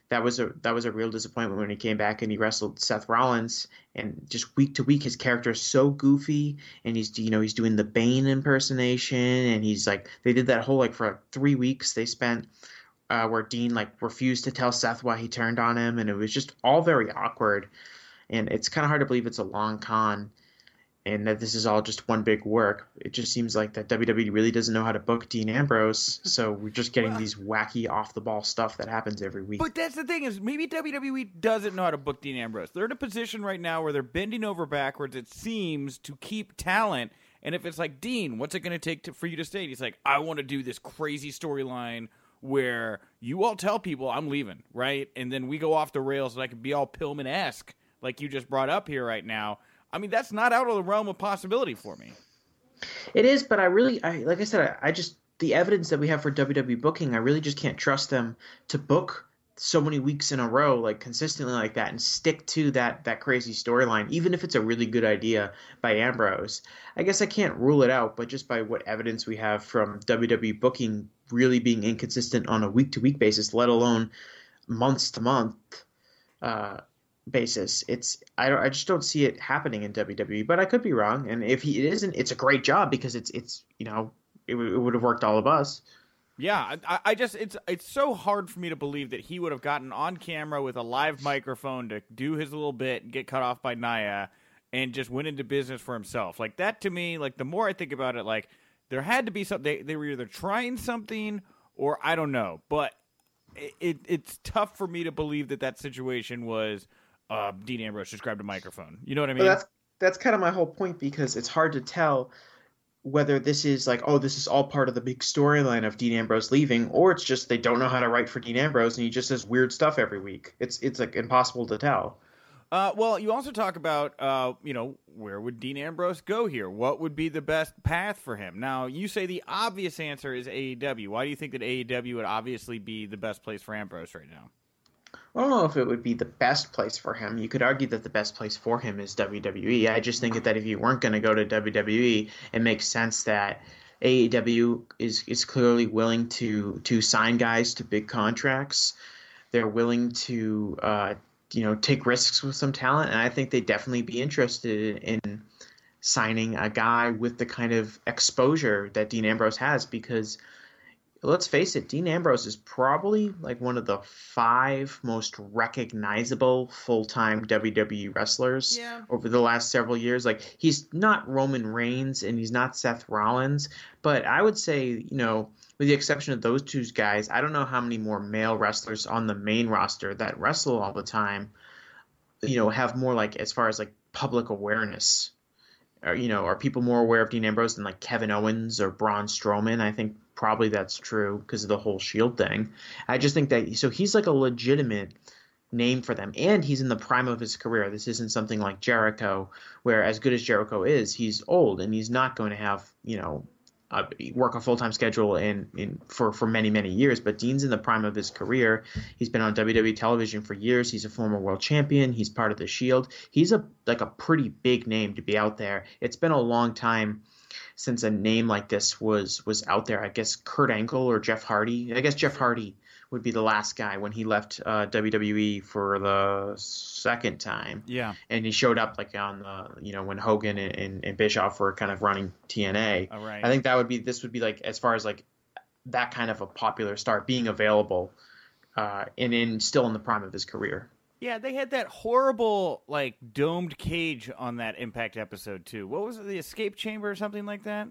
that was a that was a real disappointment when he came back and he wrestled Seth Rollins. And just week to week his character is so goofy and he's you know he's doing the Bane impersonation and he's like they did that whole like for like three weeks they spent uh, where Dean like refused to tell Seth why he turned on him and it was just all very awkward. And it's kind of hard to believe it's a long con and that this is all just one big work. It just seems like that WWE really doesn't know how to book Dean Ambrose, so we're just getting well, these wacky off the ball stuff that happens every week. But that's the thing is maybe WWE doesn't know how to book Dean Ambrose. They're in a position right now where they're bending over backwards it seems to keep talent. And if it's like Dean, what's it going to take for you to stay? And he's like, I want to do this crazy storyline where you all tell people I'm leaving, right? And then we go off the rails and I can be all Pillman esque, like you just brought up here right now. I mean, that's not out of the realm of possibility for me. It is, but I really, I like I said, I, I just the evidence that we have for WWE booking, I really just can't trust them to book so many weeks in a row like consistently like that and stick to that that crazy storyline even if it's a really good idea by Ambrose. I guess I can't rule it out, but just by what evidence we have from WWE booking really being inconsistent on a week to week basis, let alone months to month uh, basis, it's I don't I just don't see it happening in WWE. But I could be wrong, and if he isn't, it's a great job because it's it's you know it, it would have worked all of us. Yeah, I, I, just it's it's so hard for me to believe that he would have gotten on camera with a live microphone to do his little bit and get cut off by Nia and just went into business for himself. Like that to me, like the more I think about it, like there had to be something they, they were either trying something or I don't know. But it, it it's tough for me to believe that that situation was uh, Dean Ambrose just grabbed a microphone. You know what I mean? That's that's kind of my whole point because it's hard to tell whether this is like, oh, this is all part of the big storyline of Dean Ambrose leaving, or it's just they don't know how to write for Dean Ambrose and he just says weird stuff every week. It's it's like impossible to tell. Uh, well, you also talk about, uh, you know, where would Dean Ambrose go here? What would be the best path for him? Now, you say the obvious answer is AEW. Why do you think that AEW would obviously be the best place for Ambrose right now? I don't know if it would be the best place for him. You could argue that the best place for him is WWE. I just think that if you weren't going to go to WWE, it makes sense that AEW is is clearly willing to to sign guys to big contracts. They're willing to uh, you know take risks with some talent, and I think they'd definitely be interested in signing a guy with the kind of exposure that Dean Ambrose has because let's face it, Dean Ambrose is probably like one of the five most recognizable full time WWE wrestlers yeah. over the last several years. Like he's not Roman Reigns and he's not Seth Rollins, but I would say, you know, with the exception of those two guys, I don't know how many more male wrestlers on the main roster that wrestle all the time, you know, have more like as far as like public awareness. Or, you know, are people more aware of Dean Ambrose than like Kevin Owens or Braun Strowman? I think probably that's true because of the whole Shield thing. I just think that so he's like a legitimate name for them, and he's in the prime of his career. This isn't something like Jericho, where as good as Jericho is, he's old and he's not going to have you know work a full time schedule in, in for for many many years. But Dean's in the prime of his career. He's been on WWE television for years. He's a former world champion. He's part of the Shield. He's a like a pretty big name to be out there. It's been a long time since a name like this was was out there. I guess Kurt Angle or Jeff Hardy. I guess Jeff Hardy would be the last guy when he left uh, WWE for the second time. Yeah, and he showed up like on the you know when Hogan and, and, and Bischoff were kind of running TNA. All right. I think that would be this would be like as far as like that kind of a popular star being available, uh, and in still in the prime of his career. Yeah, they had that horrible like domed cage on that Impact episode too. What was it, the escape chamber or something like that?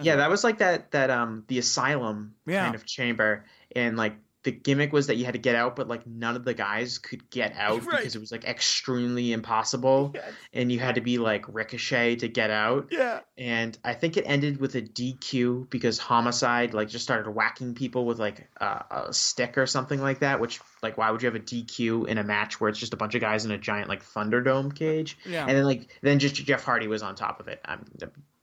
Yeah, that was like that that um the asylum yeah. kind of chamber, and like the gimmick was that you had to get out, but like none of the guys could get out right. because it was like extremely impossible, yes. and you had to be like Ricochet to get out. Yeah, and I think it ended with a DQ because Homicide like just started whacking people with like a, a stick or something like that. Which like why would you have a DQ in a match where it's just a bunch of guys in a giant like Thunderdome cage? Yeah, and then like then just Jeff Hardy was on top of it. Um,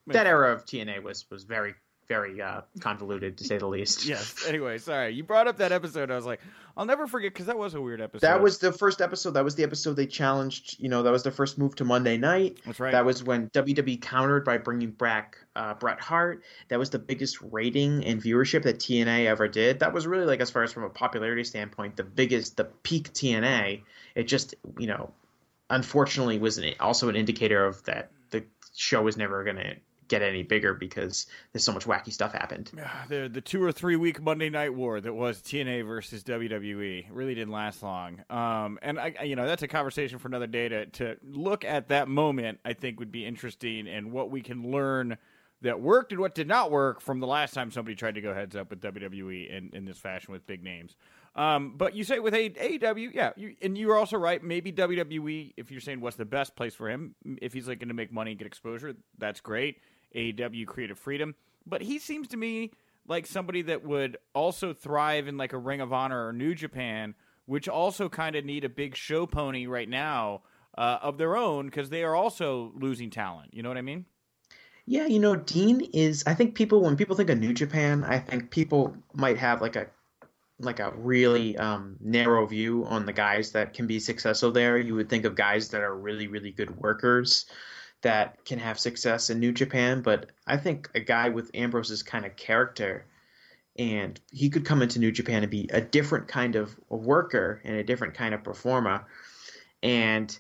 that era of TNA was was very very uh, convoluted to say the least. yes. Anyway, sorry. You brought up that episode. I was like, I'll never forget because that was a weird episode. That was the first episode. That was the episode they challenged. You know, that was the first move to Monday night. That's right. That was when WWE countered by bringing back uh, Bret Hart. That was the biggest rating and viewership that TNA ever did. That was really like, as far as from a popularity standpoint, the biggest, the peak TNA. It just, you know, unfortunately was an, also an indicator of that the show was never going to get any bigger because there's so much wacky stuff happened. The the two or three week Monday Night War that was TNA versus WWE really didn't last long. Um, and I, you know, that's a conversation for another day to to look at that moment. I think would be interesting and what we can learn that worked and what did not work from the last time somebody tried to go heads up with WWE in, in this fashion with big names. Um, but you say with AEW, yeah, you, and you're also right. Maybe WWE, if you're saying what's the best place for him, if he's looking to make money and get exposure, that's great. AEW creative freedom, but he seems to me like somebody that would also thrive in like a Ring of Honor or New Japan, which also kind of need a big show pony right now uh, of their own because they are also losing talent. You know what I mean? Yeah, you know, Dean is. I think people when people think of New Japan, I think people might have like a like a really um, narrow view on the guys that can be successful there. You would think of guys that are really really good workers that can have success in New Japan, but I think a guy with Ambrose's kind of character and he could come into New Japan and be a different kind of worker and a different kind of performer. And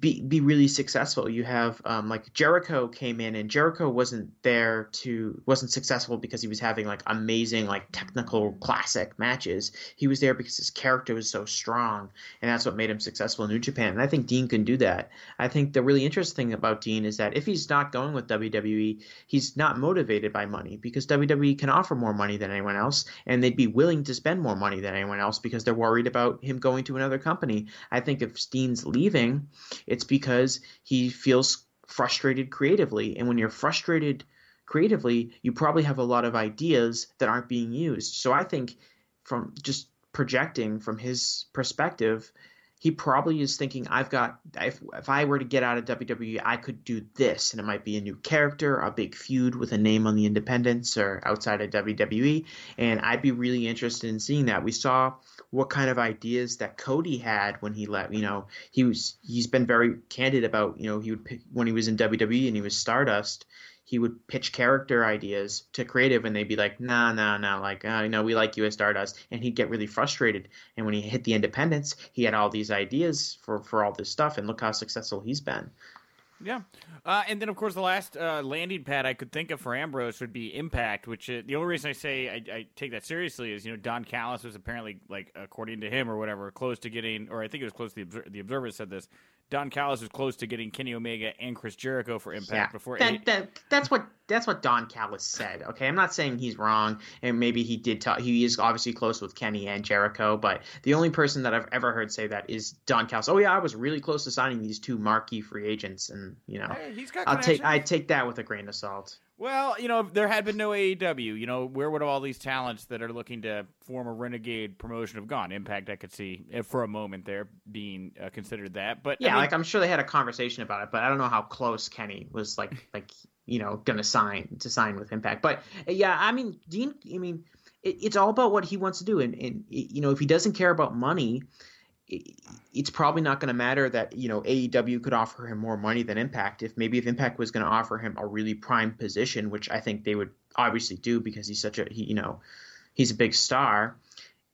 be be really successful. You have um, like Jericho came in and Jericho wasn't there to wasn't successful because he was having like amazing like technical classic matches. He was there because his character was so strong and that's what made him successful in New Japan. And I think Dean can do that. I think the really interesting thing about Dean is that if he's not going with WWE, he's not motivated by money because WWE can offer more money than anyone else and they'd be willing to spend more money than anyone else because they're worried about him going to another company. I think if Dean's leaving it's because he feels frustrated creatively. And when you're frustrated creatively, you probably have a lot of ideas that aren't being used. So I think from just projecting from his perspective, he probably is thinking, I've got, if, if I were to get out of WWE, I could do this. And it might be a new character, a big feud with a name on the independents or outside of WWE. And I'd be really interested in seeing that. We saw what kind of ideas that Cody had when he left. You know, he was he's been very candid about you know he would pick when he was in WWE and he was Stardust. He would pitch character ideas to creative, and they'd be like, "Nah, nah, nah." Like, oh, you know, we like you as Stardust, and he'd get really frustrated. And when he hit the independents, he had all these ideas for for all this stuff, and look how successful he's been. Yeah, uh, and then of course the last uh, landing pad I could think of for Ambrose would be Impact, which uh, the only reason I say I, I, take that seriously is you know Don Callis was apparently like according to him or whatever close to getting, or I think it was close to the the Observer said this Don Callis was close to getting Kenny Omega and Chris Jericho for Impact yeah, before. That, that, that's what that's what Don Callis said. Okay, I'm not saying he's wrong, and maybe he did. Talk, he is obviously close with Kenny and Jericho, but the only person that I've ever heard say that is Don Callis. Oh yeah, I was really close to signing these two marquee free agents, and you know, hey, I'll take I take that with a grain of salt. Well, you know, if there had been no AEW, you know, where would all these talents that are looking to form a renegade promotion have gone? Impact, I could see eh, for a moment there being uh, considered that, but yeah, I mean, like I'm sure they had a conversation about it, but I don't know how close Kenny was, like, like you know, gonna sign to sign with Impact. But yeah, I mean, Dean, I mean, it, it's all about what he wants to do, and and you know, if he doesn't care about money it's probably not going to matter that you know AEW could offer him more money than Impact. If maybe if Impact was going to offer him a really prime position, which I think they would obviously do because he's such a he, you know he's a big star.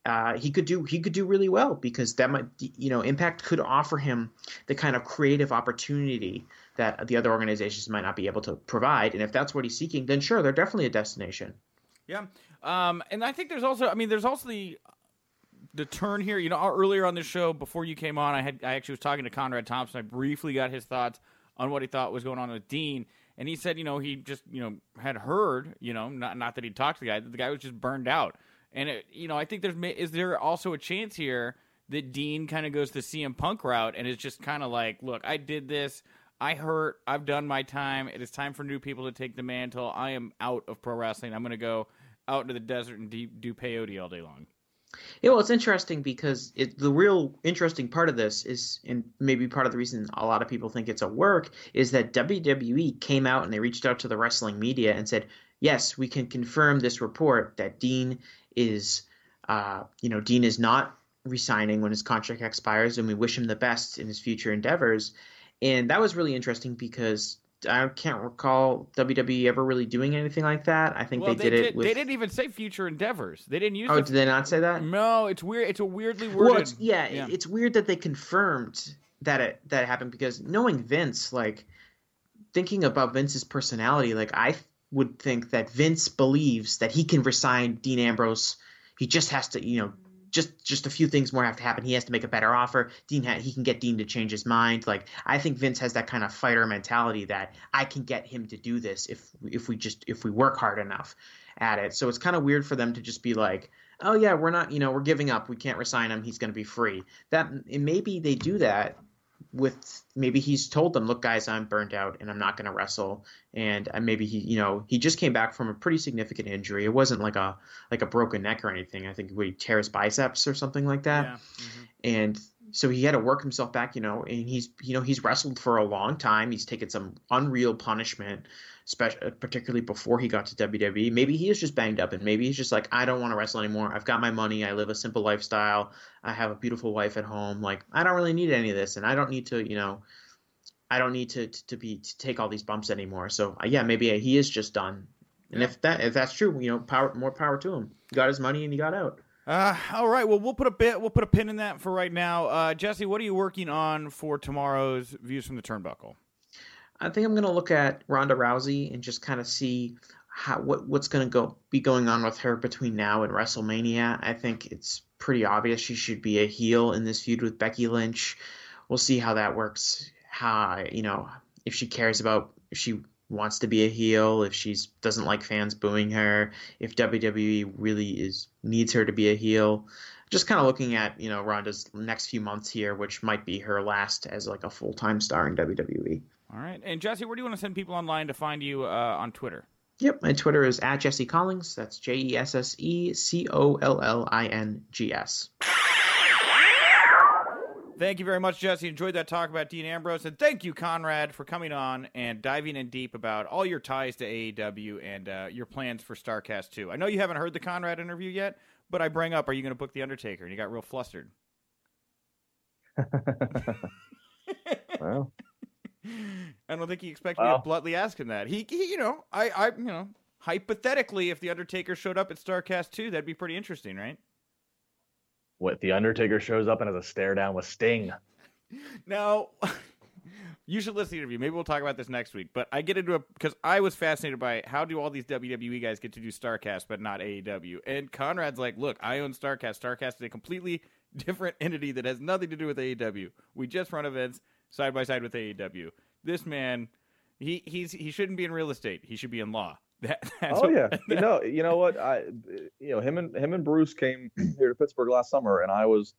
Uh, he could do he could do really well because that might you know Impact could offer him the kind of creative opportunity that the other organizations might not be able to provide. And if that's what he's seeking, then sure, they're definitely a destination. Yeah. Um, and I think there's also, I mean, there's also the the turn here. You know, uh, earlier on the show before you came on, I had I actually was talking to Conrad Thompson. I briefly got his thoughts on what he thought was going on with Dean, and he said, you know, he just you know had heard, you know, not not that he talked to the guy, that the guy was just burned out, and it, you know, I think there's is there also a chance here that Dean kind of goes the CM Punk route and is just kind of like, look, I did this. I hurt. I've done my time. It is time for new people to take the mantle. I am out of pro wrestling. I'm going to go out into the desert and do, do peyote all day long. Yeah, well, it's interesting because it, the real interesting part of this is, and maybe part of the reason a lot of people think it's a work, is that WWE came out and they reached out to the wrestling media and said, yes, we can confirm this report that Dean is, uh, you know, Dean is not resigning when his contract expires, and we wish him the best in his future endeavors. And that was really interesting because I can't recall WWE ever really doing anything like that. I think well, they, they, did, did it. With... They didn't even say future endeavors. They didn't use. Oh, the... did they not say that? No, it's weird. It's a weirdly worded. Well, it's, yeah, yeah, it's weird that they confirmed that it that it happened because knowing Vince, like thinking about Vince's personality, like I would think that Vince believes that he can resign Dean Ambrose. He just has to, you know, just just a few things more have to happen. He has to make a better offer. Dean ha- he can get Dean to change his mind. Like I think Vince has that kind of fighter mentality that I can get him to do this if if we just if we work hard enough at it. So it's kind of weird for them to just be like, oh yeah, we're not you know we're giving up. We can't resign him. He's going to be free. That maybe they do that with maybe he's told them, look, guys, I'm burnt out and I'm not going to wrestle. And maybe he, you know, he just came back from a pretty significant injury. It wasn't like a like a broken neck or anything. I think he tear his biceps or something like that. Yeah. Mm-hmm. And so he had to work himself back, you know, and he's, you know, he's wrestled for a long time. He's taken some unreal punishment especially particularly before he got to WWE. Maybe he is just banged up, and maybe he's just like, I don't want to wrestle anymore. I've got my money. I live a simple lifestyle. I have a beautiful wife at home. Like I don't really need any of this, and I don't need to, you know, I don't need to to, to be to take all these bumps anymore. So uh, yeah, maybe he is just done. And if that if that's true, you know, power more power to him. He got his money and he got out. Uh, all right. Well, we'll put a bit. We'll put a pin in that for right now. Uh, Jesse, what are you working on for tomorrow's views from the turnbuckle? I think I'm going to look at Ronda Rousey and just kind of see how what what's going to go be going on with her between now and WrestleMania. I think it's pretty obvious she should be a heel in this feud with Becky Lynch. We'll see how that works. How you know if she cares about if she wants to be a heel, if she doesn't like fans booing her, if WWE really is needs her to be a heel. Just kind of looking at you know Ronda's next few months here, which might be her last as like a full time star in WWE. All right. And Jesse, where do you want to send people online to find you uh, on Twitter? Yep, my Twitter is at Jesse Collings. That's J E S S E C O L L I N G S. Thank you very much, Jesse. Enjoyed that talk about Dean Ambrose. And thank you, Conrad, for coming on and diving in deep about all your ties to AEW and uh, your plans for Starrcast 2. I know you haven't heard the Conrad interview yet, but I bring up, are you going to book The Undertaker? And you got real flustered. well, I don't think he expected well, me to bluntly ask him that. He, he, you know, I, I, you know, hypothetically, if the Undertaker showed up at Starrcast two, that'd be pretty interesting, right? What the Undertaker shows up and has a stare down with Sting. Now, you should listen to the interview. Maybe we'll talk about this next week. But I get into a because I was fascinated by how do all these WWE guys get to do Starrcast but not AEW? And Conrad's like, look, I own Starrcast. Starrcast is a completely different entity that has nothing to do with AEW. We just run events side by side with AEW. This man, he he's he shouldn't be in real estate. He should be in law. That, oh what, yeah, you know, you know what? I, you know, him and him and Bruce came here to Pittsburgh last summer, and I was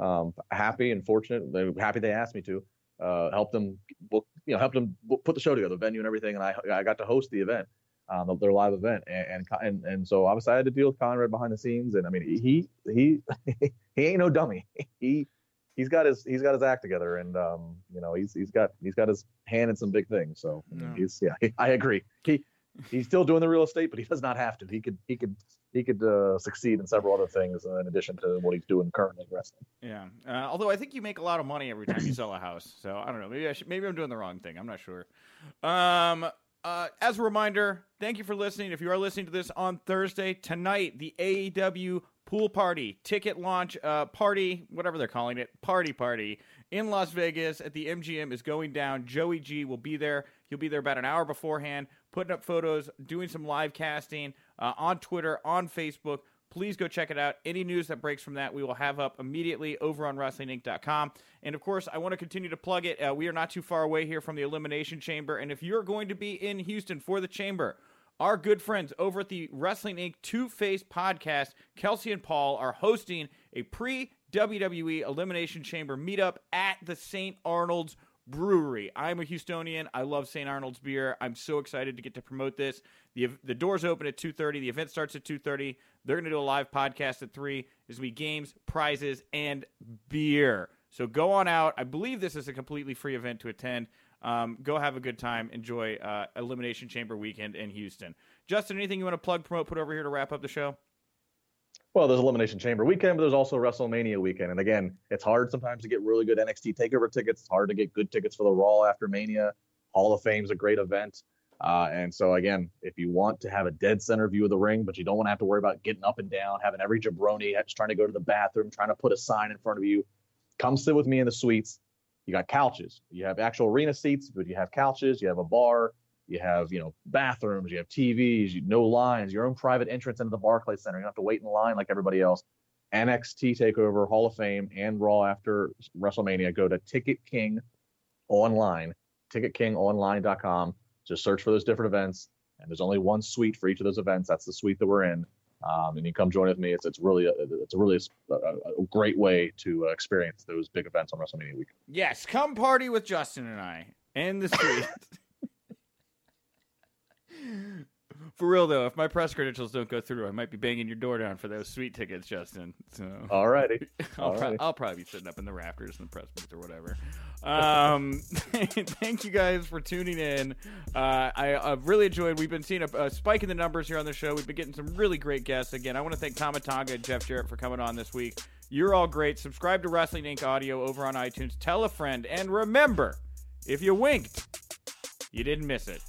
um, happy and fortunate. Happy they asked me to uh, help them book, you know, help them put the show together, the venue and everything, and I I got to host the event, um, their live event, and, and and so obviously I had to deal with Conrad behind the scenes, and I mean he he he ain't no dummy. He he's got his he's got his act together, and um, you know he's he's got he's got his hand in some big things. So no. he's yeah, I agree. He he's still doing the real estate, but he does not have to. He could he could he could uh, succeed in several other things in addition to what he's doing currently wrestling. Yeah, uh, although I think you make a lot of money every time you sell a house, so I don't know. Maybe I should, maybe I'm doing the wrong thing. I'm not sure. Um, uh, as a reminder, thank you for listening. If you are listening to this on Thursday tonight, the AEW pool party, ticket launch uh, party, whatever they're calling it, party party in Las Vegas at the MGM is going down. Joey G will be there. He'll be there about an hour beforehand, putting up photos, doing some live casting uh, on Twitter, on Facebook. Please go check it out. Any news that breaks from that, we will have up immediately over on WrestlingInc.com. And of course, I want to continue to plug it. Uh, we are not too far away here from the Elimination Chamber. And if you're going to be in Houston for the Chamber, our good friends over at the Wrestling Inc. Two Face podcast, Kelsey and Paul, are hosting a pre WWE Elimination Chamber meetup at the St. Arnold's Brewery. I'm a Houstonian. I love St. Arnold's beer. I'm so excited to get to promote this. The the doors open at 2:30. The event starts at 2:30. They're going to do a live podcast at 3. There's going to be games, prizes, and beer. So go on out. I believe this is a completely free event to attend. Um, go have a good time. Enjoy uh, Elimination Chamber weekend in Houston. Justin, anything you want to plug, promote, put over here to wrap up the show? Well, there's Elimination Chamber weekend, but there's also WrestleMania weekend. And again, it's hard sometimes to get really good NXT Takeover tickets. It's hard to get good tickets for the Raw after Mania. Hall of Fame's a great event. Uh, and so again, if you want to have a dead center view of the ring, but you don't want to have to worry about getting up and down, having every jabroni trying to go to the bathroom, trying to put a sign in front of you, come sit with me in the suites you got couches. You have actual arena seats, but you have couches. You have a bar. You have you know bathrooms. You have TVs. You no lines. Your own private entrance into the Barclays Center. You don't have to wait in line like everybody else. NXT Takeover, Hall of Fame, and Raw after WrestleMania. Go to Ticket King online, ticketkingonline.com. Just search for those different events, and there's only one suite for each of those events. That's the suite that we're in. um, and you come join with me. It's it's really a, it's a really a, a great way to uh, experience those big events on WrestleMania week. Yes, come party with Justin and I in the street. For real though, if my press credentials don't go through, I might be banging your door down for those sweet tickets, Justin. So Alrighty, I'll, Alrighty. pro- I'll probably be sitting up in the rafters in the press booth or whatever. Um, thank you guys for tuning in. Uh, I, I've really enjoyed. We've been seeing a, a spike in the numbers here on the show. We've been getting some really great guests. Again, I want to thank Tama Tonga and Jeff Jarrett for coming on this week. You're all great. Subscribe to Wrestling Inc. Audio over on iTunes. Tell a friend, and remember, if you winked, you didn't miss it.